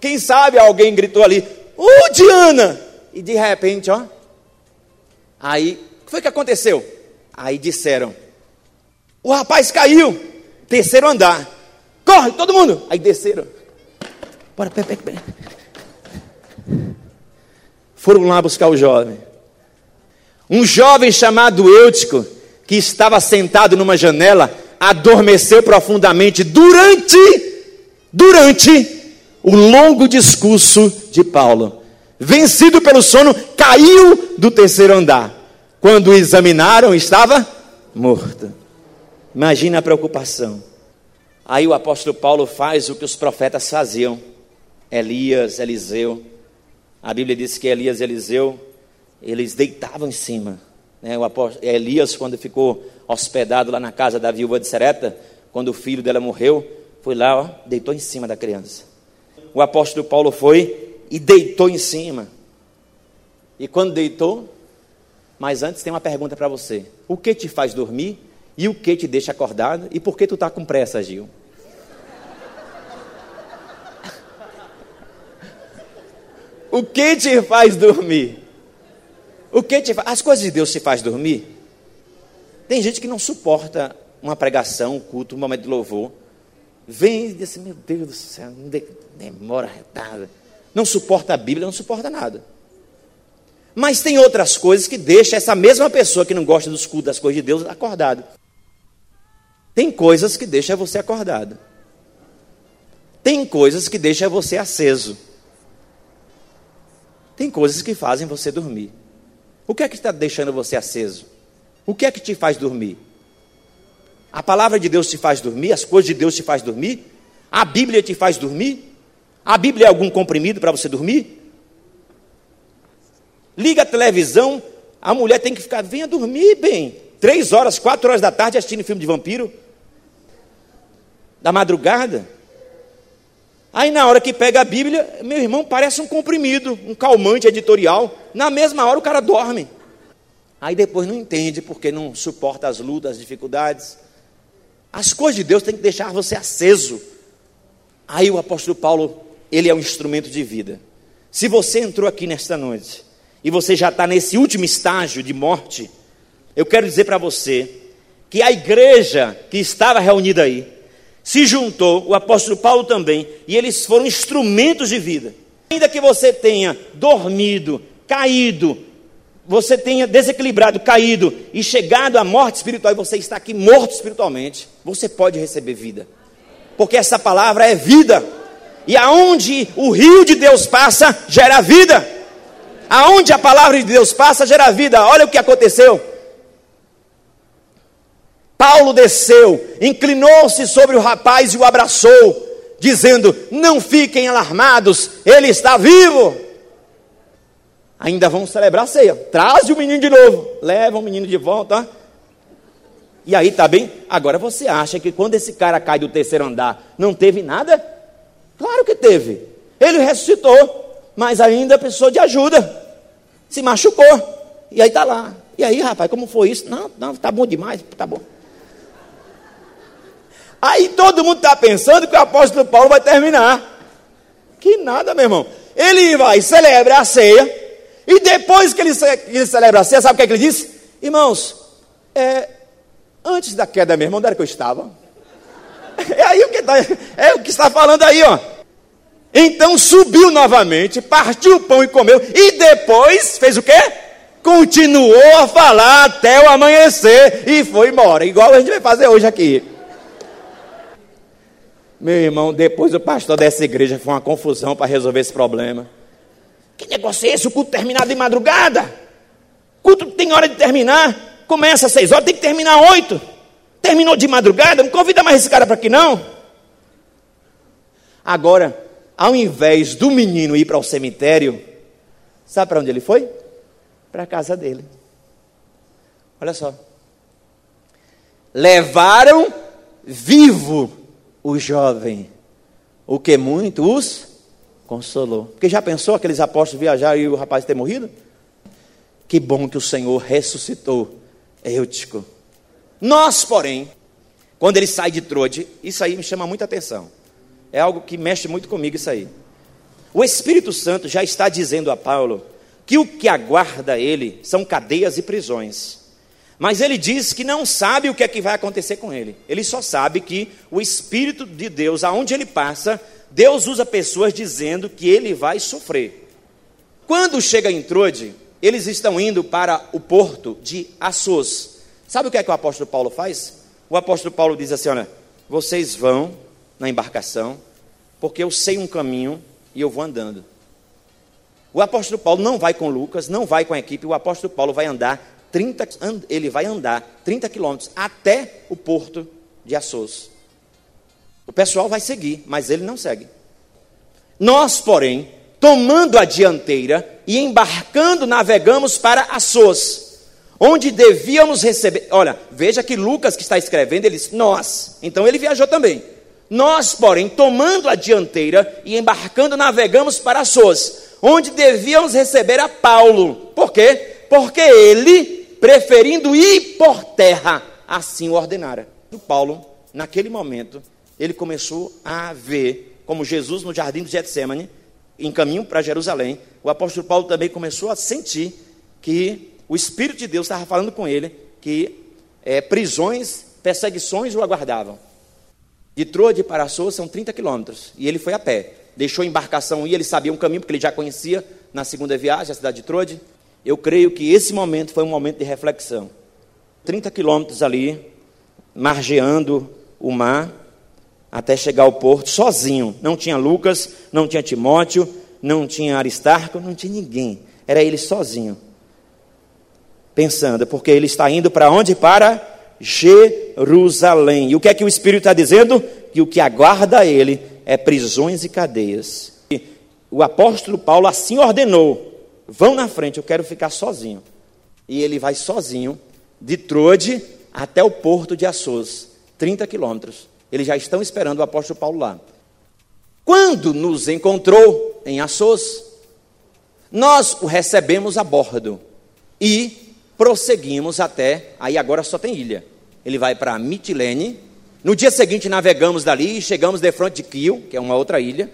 Speaker 1: Quem sabe alguém gritou ali, ô oh, Diana! E de repente, ó. Aí, o que foi que aconteceu? Aí disseram, o rapaz caiu, terceiro andar. Corre, todo mundo! Aí desceram. Bora, pera, pera, pera. Foram lá buscar o jovem. Um jovem chamado Eutico, que estava sentado numa janela, adormeceu profundamente durante, durante o longo discurso de Paulo. Vencido pelo sono, caiu do terceiro andar. Quando o examinaram, estava morto. Imagina a preocupação. Aí o apóstolo Paulo faz o que os profetas faziam. Elias, Eliseu. A Bíblia diz que Elias e Eliseu eles deitavam em cima. Né? O apóstolo, Elias, quando ficou hospedado lá na casa da viúva de Sereta, quando o filho dela morreu, foi lá, ó, deitou em cima da criança. O apóstolo Paulo foi e deitou em cima. E quando deitou, mas antes tem uma pergunta para você: o que te faz dormir e o que te deixa acordado e por que tu está com pressa, Gil? o que te faz dormir? O que te faz? As coisas de Deus te faz dormir? Tem gente que não suporta uma pregação, um culto, um momento de louvor. Vem e diz assim, meu Deus do céu, demora retada. Não suporta a Bíblia, não suporta nada. Mas tem outras coisas que deixam essa mesma pessoa que não gosta dos cultos, das coisas de Deus, acordado. Tem coisas que deixam você acordado. Tem coisas que deixam você aceso. Tem coisas que fazem você dormir. O que é que está deixando você aceso? O que é que te faz dormir? A palavra de Deus te faz dormir? As coisas de Deus te faz dormir? A Bíblia te faz dormir? A Bíblia é algum comprimido para você dormir? Liga a televisão, a mulher tem que ficar, venha dormir bem. Três horas, quatro horas da tarde assistindo filme de vampiro. Da madrugada. Aí na hora que pega a Bíblia, meu irmão, parece um comprimido, um calmante editorial. Na mesma hora o cara dorme. Aí depois não entende porque não suporta as lutas, as dificuldades. As coisas de Deus têm que deixar você aceso. Aí o apóstolo Paulo, ele é um instrumento de vida. Se você entrou aqui nesta noite e você já está nesse último estágio de morte, eu quero dizer para você que a igreja que estava reunida aí se juntou, o apóstolo Paulo também, e eles foram instrumentos de vida. Ainda que você tenha dormido, caído, você tenha desequilibrado, caído e chegado à morte espiritual e você está aqui morto espiritualmente, você pode receber vida. Porque essa palavra é vida. E aonde o rio de Deus passa, gera vida. Aonde a palavra de Deus passa, gera vida. Olha o que aconteceu. Paulo desceu, inclinou-se sobre o rapaz e o abraçou, dizendo: Não fiquem alarmados, ele está vivo. Ainda vamos celebrar a ceia. Traz o menino de novo. Leva o menino de volta. E aí, tá bem? Agora você acha que quando esse cara cai do terceiro andar, não teve nada? Claro que teve. Ele ressuscitou, mas ainda precisou de ajuda. Se machucou. E aí tá lá. E aí, rapaz, como foi isso? Não, não, tá bom demais, tá bom. Aí todo mundo está pensando que o apóstolo Paulo vai terminar. Que nada, meu irmão. Ele vai celebrar a ceia e depois que ele, que ele celebra a ceia, sabe o que, é que ele disse? Irmãos, é, antes da queda mesmo, onde era que eu estava? É aí o que está, é o que está falando aí, ó. Então subiu novamente, partiu o pão e comeu, e depois fez o quê? Continuou a falar até o amanhecer e foi embora, igual a gente vai fazer hoje aqui. Meu irmão, depois o pastor dessa igreja foi uma confusão para resolver esse problema. Que negócio é esse? O culto terminar de madrugada? O culto tem hora de terminar. Começa às seis horas, tem que terminar às oito. Terminou de madrugada, não convida mais esse cara para aqui não. Agora, ao invés do menino ir para o cemitério, sabe para onde ele foi? Para a casa dele. Olha só. Levaram vivo o jovem, o que muito os consolou. Porque já pensou aqueles apóstolos viajar e o rapaz ter morrido? Que bom que o Senhor ressuscitou Eutico. Nós, porém, quando ele sai de Trode, isso aí me chama muita atenção. É algo que mexe muito comigo isso aí. O Espírito Santo já está dizendo a Paulo que o que aguarda ele são cadeias e prisões. Mas ele diz que não sabe o que é que vai acontecer com ele. Ele só sabe que o Espírito de Deus, aonde ele passa, Deus usa pessoas dizendo que ele vai sofrer. Quando chega em Trode, eles estão indo para o porto de Assos. Sabe o que é que o apóstolo Paulo faz? O apóstolo Paulo diz assim: olha, vocês vão na embarcação, porque eu sei um caminho e eu vou andando. O apóstolo Paulo não vai com Lucas, não vai com a equipe, o apóstolo Paulo vai andar 30, ele vai andar 30 quilômetros até o porto de Assos. O pessoal vai seguir, mas ele não segue. Nós, porém, tomando a dianteira e embarcando, navegamos para Assos, onde devíamos receber. Olha, veja que Lucas que está escrevendo, ele diz nós. Então ele viajou também. Nós, porém, tomando a dianteira e embarcando, navegamos para Assos, onde devíamos receber a Paulo. Por quê? Porque ele, preferindo ir por terra, assim o ordenara. O Paulo, naquele momento, ele começou a ver, como Jesus no jardim do Getsemane, em caminho para Jerusalém, o apóstolo Paulo também começou a sentir que o Espírito de Deus estava falando com ele que é, prisões, perseguições o aguardavam. De Troade para Açor são 30 quilômetros, e ele foi a pé. Deixou a embarcação ir, ele sabia um caminho, porque ele já conhecia na segunda viagem a cidade de Troade. Eu creio que esse momento foi um momento de reflexão. 30 quilômetros ali, margeando o mar, até chegar ao porto sozinho. Não tinha Lucas, não tinha Timóteo, não tinha Aristarco, não tinha ninguém. Era ele sozinho. Pensando, porque ele está indo para onde? Para Jerusalém. E o que é que o Espírito está dizendo? Que o que aguarda ele é prisões e cadeias. O apóstolo Paulo assim ordenou: vão na frente, eu quero ficar sozinho. E ele vai sozinho, de Trode até o porto de Assos, 30 quilômetros. Eles já estão esperando o apóstolo Paulo lá. Quando nos encontrou em Assos, nós o recebemos a bordo e prosseguimos até. Aí agora só tem ilha. Ele vai para Mitilene. No dia seguinte navegamos dali e chegamos de frente de Quio, que é uma outra ilha.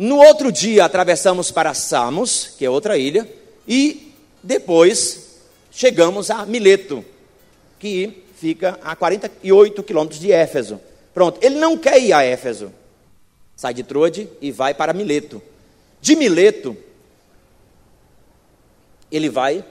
Speaker 1: No outro dia atravessamos para Samos, que é outra ilha, e depois chegamos a Mileto, que fica a 48 quilômetros de Éfeso. Pronto, ele não quer ir a Éfeso. Sai de Trode e vai para Mileto. De Mileto, ele vai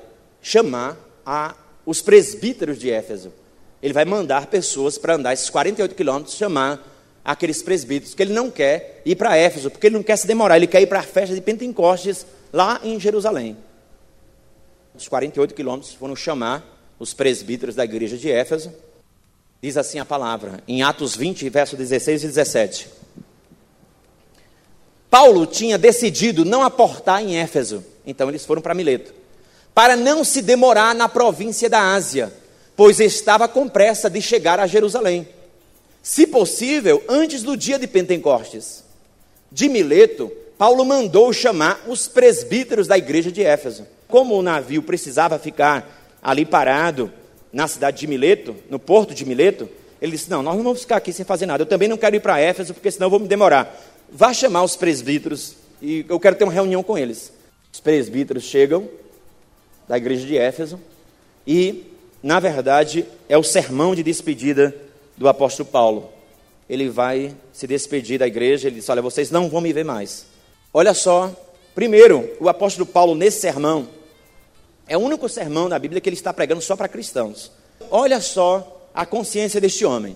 Speaker 1: chamar a, os presbíteros de Éfeso. Ele vai mandar pessoas para andar esses 48 quilômetros, chamar aqueles presbíteros, que ele não quer ir para Éfeso, porque ele não quer se demorar, ele quer ir para a festa de Pentecostes lá em Jerusalém. Os 48 quilômetros foram chamar os presbíteros da igreja de Éfeso. Diz assim a palavra, em Atos 20, verso 16 e 17. Paulo tinha decidido não aportar em Éfeso, então eles foram para Mileto, para não se demorar na província da Ásia, pois estava com pressa de chegar a Jerusalém se possível, antes do dia de Pentecostes. De Mileto, Paulo mandou chamar os presbíteros da igreja de Éfeso. Como o navio precisava ficar ali parado na cidade de Mileto, no porto de Mileto, ele disse: Não, nós não vamos ficar aqui sem fazer nada. Eu também não quero ir para Éfeso, porque senão eu vou me demorar. Vá chamar os presbíteros e eu quero ter uma reunião com eles. Os presbíteros chegam da igreja de Éfeso e, na verdade, é o sermão de despedida do apóstolo Paulo. Ele vai se despedir da igreja, ele diz: Olha, vocês não vão me ver mais. Olha só, primeiro, o apóstolo Paulo, nesse sermão, é o único sermão da Bíblia que ele está pregando só para cristãos. Olha só a consciência deste homem.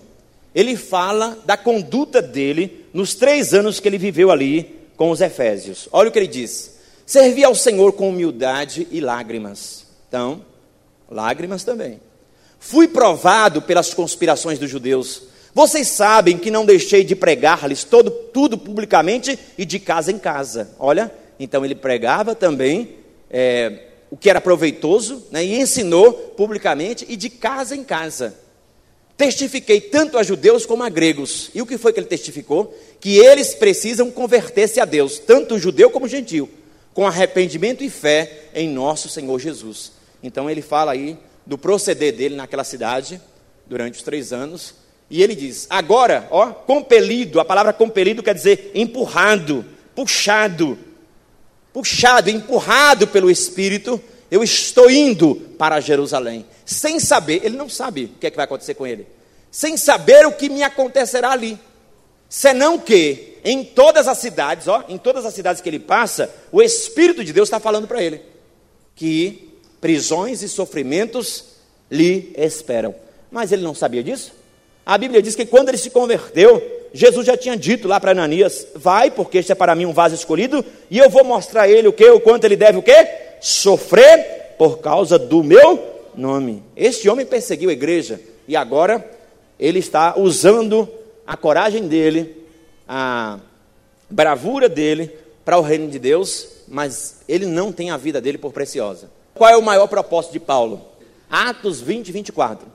Speaker 1: Ele fala da conduta dele nos três anos que ele viveu ali com os Efésios. Olha o que ele diz: Servi ao Senhor com humildade e lágrimas. Então, lágrimas também. Fui provado pelas conspirações dos judeus. Vocês sabem que não deixei de pregar-lhes todo, tudo publicamente e de casa em casa. Olha, então ele pregava também é, o que era proveitoso né, e ensinou publicamente e de casa em casa. Testifiquei tanto a judeus como a gregos. E o que foi que ele testificou? Que eles precisam converter-se a Deus, tanto judeu como gentil, com arrependimento e fé em nosso Senhor Jesus. Então ele fala aí do proceder dele naquela cidade durante os três anos. E ele diz: agora, ó, compelido, a palavra compelido quer dizer empurrado, puxado, puxado, empurrado pelo Espírito, eu estou indo para Jerusalém, sem saber, ele não sabe o que, é que vai acontecer com ele, sem saber o que me acontecerá ali, senão que em todas as cidades, ó, em todas as cidades que ele passa, o Espírito de Deus está falando para ele que prisões e sofrimentos lhe esperam. Mas ele não sabia disso? A Bíblia diz que quando ele se converteu, Jesus já tinha dito lá para Ananias: Vai, porque este é para mim um vaso escolhido, e eu vou mostrar a ele o que, o quanto ele deve o quê? Sofrer por causa do meu nome. Este homem perseguiu a igreja e agora ele está usando a coragem dele, a bravura dele para o reino de Deus, mas ele não tem a vida dele por preciosa. Qual é o maior propósito de Paulo? Atos 20, 24.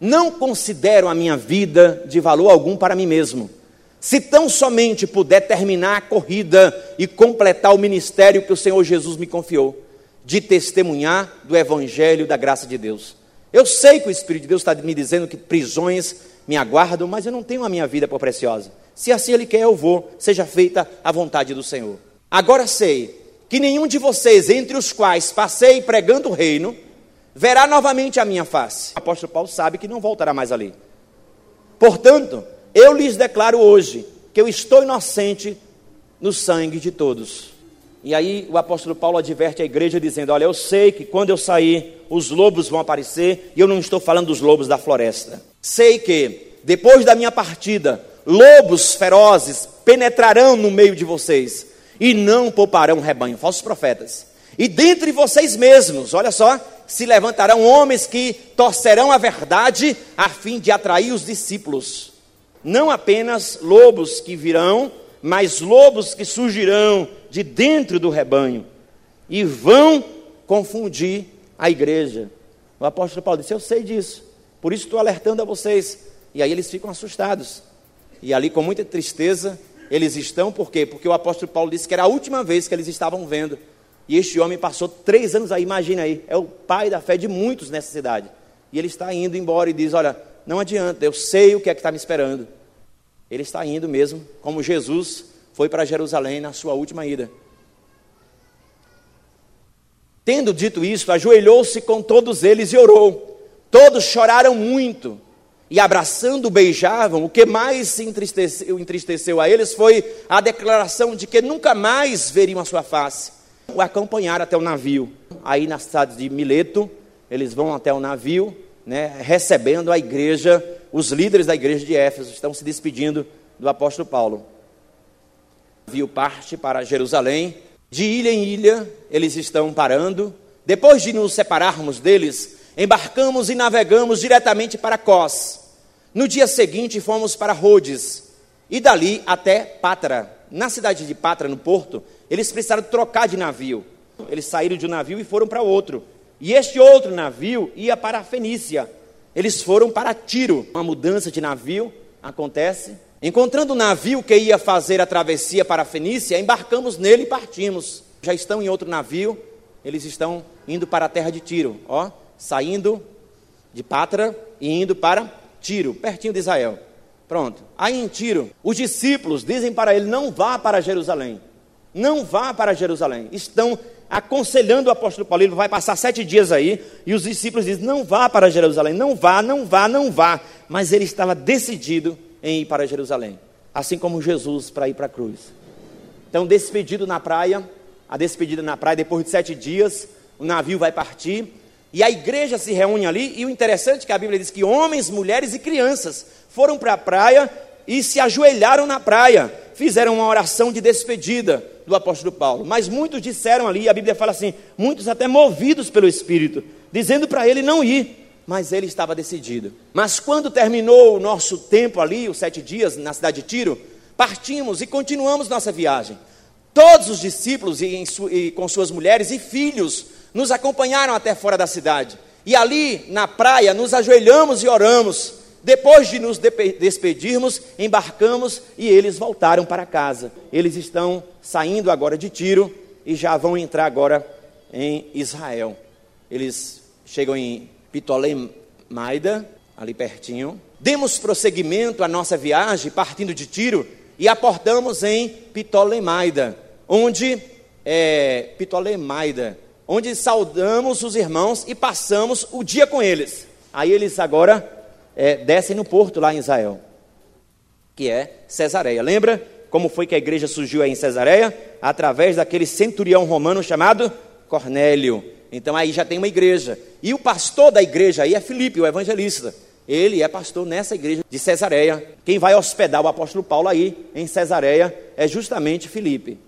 Speaker 1: Não considero a minha vida de valor algum para mim mesmo. Se tão somente puder terminar a corrida e completar o ministério que o Senhor Jesus me confiou, de testemunhar do Evangelho da graça de Deus. Eu sei que o Espírito de Deus está me dizendo que prisões me aguardam, mas eu não tenho a minha vida por preciosa. Se assim Ele quer, eu vou, seja feita a vontade do Senhor. Agora sei que nenhum de vocês, entre os quais passei pregando o reino, verá novamente a minha face. O apóstolo Paulo sabe que não voltará mais ali. Portanto, eu lhes declaro hoje que eu estou inocente no sangue de todos. E aí o apóstolo Paulo adverte a igreja dizendo: Olha, eu sei que quando eu sair, os lobos vão aparecer, e eu não estou falando dos lobos da floresta. Sei que, depois da minha partida, lobos ferozes penetrarão no meio de vocês e não pouparão o rebanho, falsos profetas. E dentre vocês mesmos, olha só, se levantarão homens que torcerão a verdade a fim de atrair os discípulos. Não apenas lobos que virão, mas lobos que surgirão de dentro do rebanho e vão confundir a igreja. O apóstolo Paulo disse: Eu sei disso, por isso estou alertando a vocês. E aí eles ficam assustados. E ali, com muita tristeza, eles estão, por quê? Porque o apóstolo Paulo disse que era a última vez que eles estavam vendo. E este homem passou três anos aí, imagina aí, é o pai da fé de muitos nessa cidade. E ele está indo embora e diz: Olha, não adianta, eu sei o que é que está me esperando. Ele está indo mesmo, como Jesus foi para Jerusalém na sua última ida. Tendo dito isto, ajoelhou-se com todos eles e orou. Todos choraram muito e abraçando beijavam, o que mais entristeceu, entristeceu a eles foi a declaração de que nunca mais veriam a sua face. O acompanharam até o navio. Aí na cidade de Mileto, eles vão até o navio, né, recebendo a igreja, os líderes da igreja de Éfeso estão se despedindo do apóstolo Paulo. O navio parte para Jerusalém, de ilha em ilha, eles estão parando. Depois de nos separarmos deles, embarcamos e navegamos diretamente para Cós. No dia seguinte, fomos para Rhodes e dali até Patra. Na cidade de Patra, no porto, eles precisaram trocar de navio. Eles saíram de um navio e foram para outro. E este outro navio ia para a Fenícia. Eles foram para Tiro. Uma mudança de navio acontece. Encontrando o navio que ia fazer a travessia para a Fenícia, embarcamos nele e partimos. Já estão em outro navio, eles estão indo para a terra de Tiro, ó, saindo de Patra e indo para Tiro, pertinho de Israel. Pronto. Aí em Tiro, os discípulos dizem para ele: não vá para Jerusalém. Não vá para Jerusalém. Estão aconselhando o apóstolo Paulo. Ele vai passar sete dias aí. E os discípulos dizem: não vá para Jerusalém. Não vá, não vá, não vá. Mas ele estava decidido em ir para Jerusalém. Assim como Jesus para ir para a cruz. Então, despedido na praia. A despedida na praia, depois de sete dias, o navio vai partir. E a igreja se reúne ali, e o interessante é que a Bíblia diz que homens, mulheres e crianças foram para a praia e se ajoelharam na praia, fizeram uma oração de despedida do apóstolo Paulo. Mas muitos disseram ali, a Bíblia fala assim, muitos até movidos pelo Espírito, dizendo para ele não ir, mas ele estava decidido. Mas quando terminou o nosso tempo ali, os sete dias na cidade de Tiro, partimos e continuamos nossa viagem. Todos os discípulos e, e com suas mulheres e filhos nos acompanharam até fora da cidade. E ali, na praia, nos ajoelhamos e oramos. Depois de nos despedirmos, embarcamos e eles voltaram para casa. Eles estão saindo agora de Tiro e já vão entrar agora em Israel. Eles chegam em Ptolemaida, ali pertinho. Demos prosseguimento à nossa viagem, partindo de Tiro, e aportamos em Ptolemaida, onde é, Ptolemaida, onde saudamos os irmãos e passamos o dia com eles. Aí eles agora é, descem no porto lá em Israel, que é Cesareia. Lembra como foi que a igreja surgiu aí em Cesareia? Através daquele centurião romano chamado Cornélio. Então aí já tem uma igreja. E o pastor da igreja aí é Filipe, o evangelista. Ele é pastor nessa igreja de Cesareia. Quem vai hospedar o apóstolo Paulo aí em Cesareia é justamente Filipe.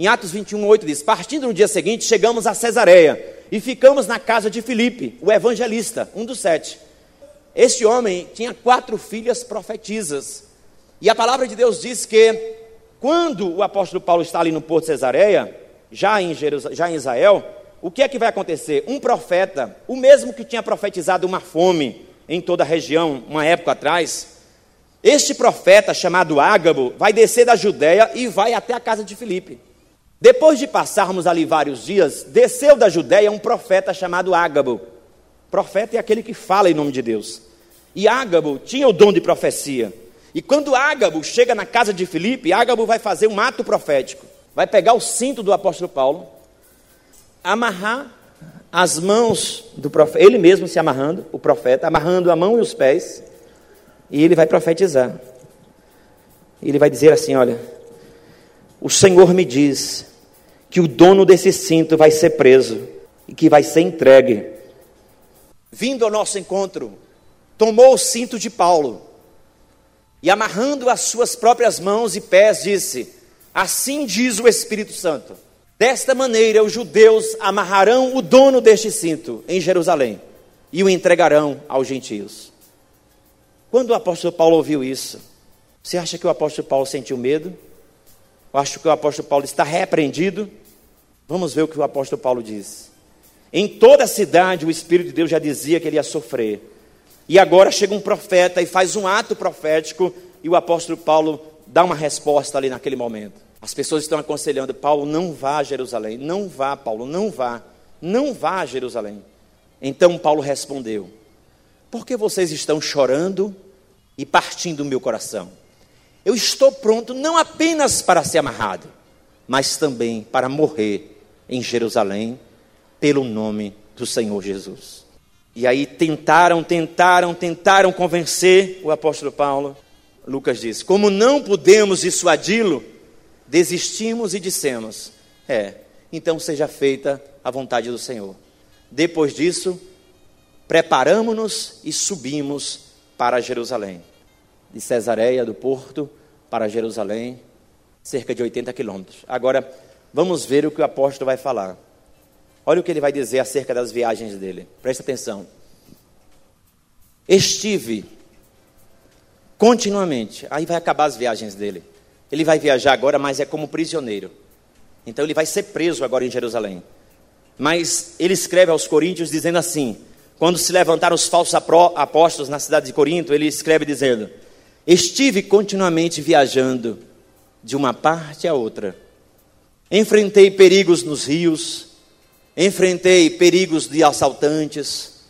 Speaker 1: Em Atos 21, 8 diz: Partindo no dia seguinte, chegamos a Cesareia e ficamos na casa de Filipe, o evangelista, um dos sete. Este homem tinha quatro filhas profetisas. E a palavra de Deus diz que, quando o apóstolo Paulo está ali no porto de Cesareia, já em, já em Israel, o que é que vai acontecer? Um profeta, o mesmo que tinha profetizado uma fome em toda a região, uma época atrás, este profeta chamado Ágabo vai descer da Judéia e vai até a casa de Filipe. Depois de passarmos ali vários dias, desceu da Judéia um profeta chamado Ágabo. Profeta é aquele que fala em nome de Deus. E Ágabo tinha o dom de profecia. E quando Ágabo chega na casa de Filipe, Ágabo vai fazer um ato profético. Vai pegar o cinto do apóstolo Paulo, amarrar as mãos do profeta, ele mesmo se amarrando, o profeta, amarrando a mão e os pés, e ele vai profetizar. Ele vai dizer assim: Olha, o Senhor me diz que o dono desse cinto vai ser preso e que vai ser entregue. Vindo ao nosso encontro, tomou o cinto de Paulo e, amarrando as suas próprias mãos e pés, disse: Assim diz o Espírito Santo. Desta maneira, os judeus amarrarão o dono deste cinto em Jerusalém e o entregarão aos gentios. Quando o apóstolo Paulo ouviu isso, você acha que o apóstolo Paulo sentiu medo? Eu acho que o apóstolo Paulo está repreendido. Vamos ver o que o apóstolo Paulo diz. Em toda a cidade, o Espírito de Deus já dizia que ele ia sofrer. E agora chega um profeta e faz um ato profético, e o apóstolo Paulo dá uma resposta ali naquele momento. As pessoas estão aconselhando: Paulo, não vá a Jerusalém, não vá, Paulo, não vá, não vá a Jerusalém. Então Paulo respondeu: Por que vocês estão chorando e partindo o meu coração? Eu estou pronto não apenas para ser amarrado, mas também para morrer em Jerusalém pelo nome do Senhor Jesus. E aí tentaram, tentaram, tentaram convencer o apóstolo Paulo. Lucas diz: Como não pudemos dissuadi-lo, desistimos e dissemos: É, então seja feita a vontade do Senhor. Depois disso, preparamos-nos e subimos para Jerusalém. De Cesareia do Porto para Jerusalém, cerca de 80 quilômetros. Agora, vamos ver o que o apóstolo vai falar. Olha o que ele vai dizer acerca das viagens dele. Presta atenção. Estive continuamente. Aí vai acabar as viagens dele. Ele vai viajar agora, mas é como prisioneiro. Então ele vai ser preso agora em Jerusalém. Mas ele escreve aos Coríntios dizendo assim: quando se levantaram os falsos apóstolos na cidade de Corinto, ele escreve dizendo: Estive continuamente viajando de uma parte a outra. Enfrentei perigos nos rios, enfrentei perigos de assaltantes,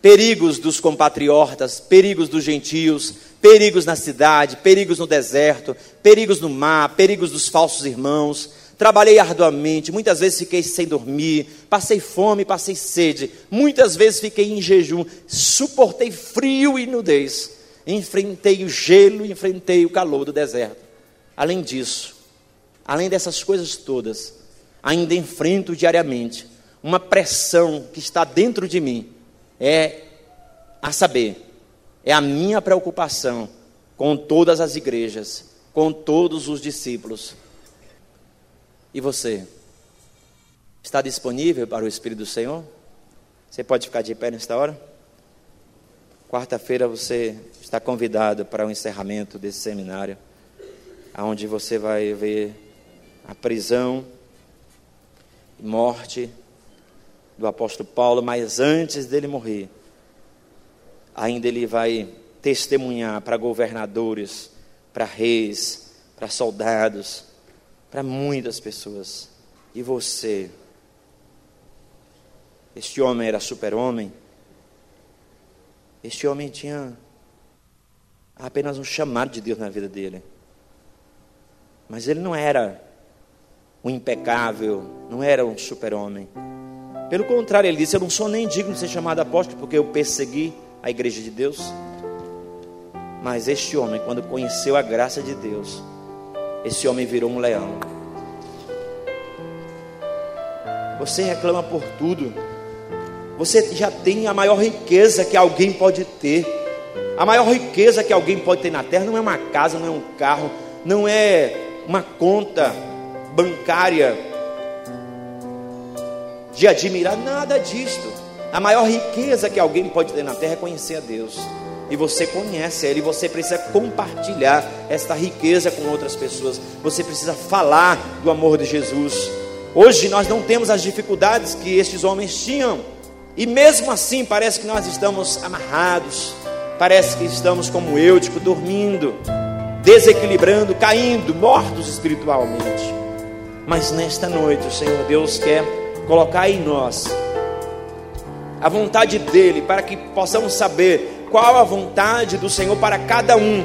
Speaker 1: perigos dos compatriotas, perigos dos gentios, perigos na cidade, perigos no deserto, perigos no mar, perigos dos falsos irmãos Trabalhei arduamente, muitas vezes fiquei sem dormir, passei fome, passei sede, muitas vezes fiquei em jejum, suportei frio e nudez, enfrentei o gelo, enfrentei o calor do deserto. Além disso, além dessas coisas todas, ainda enfrento diariamente uma pressão que está dentro de mim, é a saber, é a minha preocupação com todas as igrejas, com todos os discípulos e você? Está disponível para o Espírito do Senhor? Você pode ficar de pé nesta hora? Quarta-feira você está convidado para o encerramento desse seminário, onde você vai ver a prisão e morte do apóstolo Paulo, mas antes dele morrer, ainda ele vai testemunhar para governadores, para reis, para soldados, para muitas pessoas. E você? Este homem era super-homem. Este homem tinha apenas um chamado de Deus na vida dele. Mas ele não era um impecável, não era um super-homem. Pelo contrário, ele disse: Eu não sou nem digno de ser chamado apóstolo, porque eu persegui a igreja de Deus. Mas este homem, quando conheceu a graça de Deus, esse homem virou um leão. Você reclama por tudo. Você já tem a maior riqueza que alguém pode ter. A maior riqueza que alguém pode ter na terra não é uma casa, não é um carro, não é uma conta bancária de admirar nada disto. A maior riqueza que alguém pode ter na terra é conhecer a Deus e você conhece Ele, você precisa compartilhar esta riqueza com outras pessoas, você precisa falar do amor de Jesus. Hoje nós não temos as dificuldades que estes homens tinham, e mesmo assim parece que nós estamos amarrados, parece que estamos como Eutico, dormindo, desequilibrando, caindo, mortos espiritualmente. Mas nesta noite o Senhor Deus quer colocar em nós a vontade dEle, para que possamos saber qual a vontade do Senhor para cada um.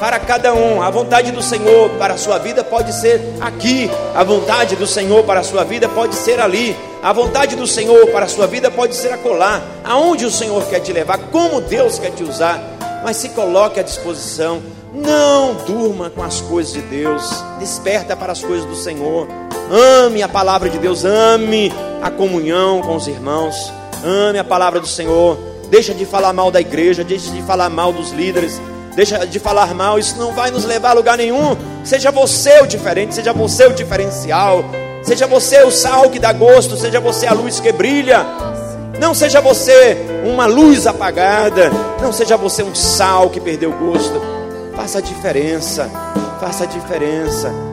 Speaker 1: Para cada um, a vontade do Senhor para a sua vida pode ser aqui, a vontade do Senhor para a sua vida pode ser ali, a vontade do Senhor para a sua vida pode ser acolá. Aonde o Senhor quer te levar, como Deus quer te usar, mas se coloque à disposição. Não durma com as coisas de Deus, desperta para as coisas do Senhor. Ame a palavra de Deus, ame a comunhão com os irmãos, ame a palavra do Senhor. Deixa de falar mal da igreja, deixa de falar mal dos líderes, deixa de falar mal, isso não vai nos levar a lugar nenhum. Seja você o diferente, seja você o diferencial, seja você o sal que dá gosto, seja você a luz que brilha. Não seja você uma luz apagada, não seja você um sal que perdeu gosto. Faça a diferença, faça a diferença.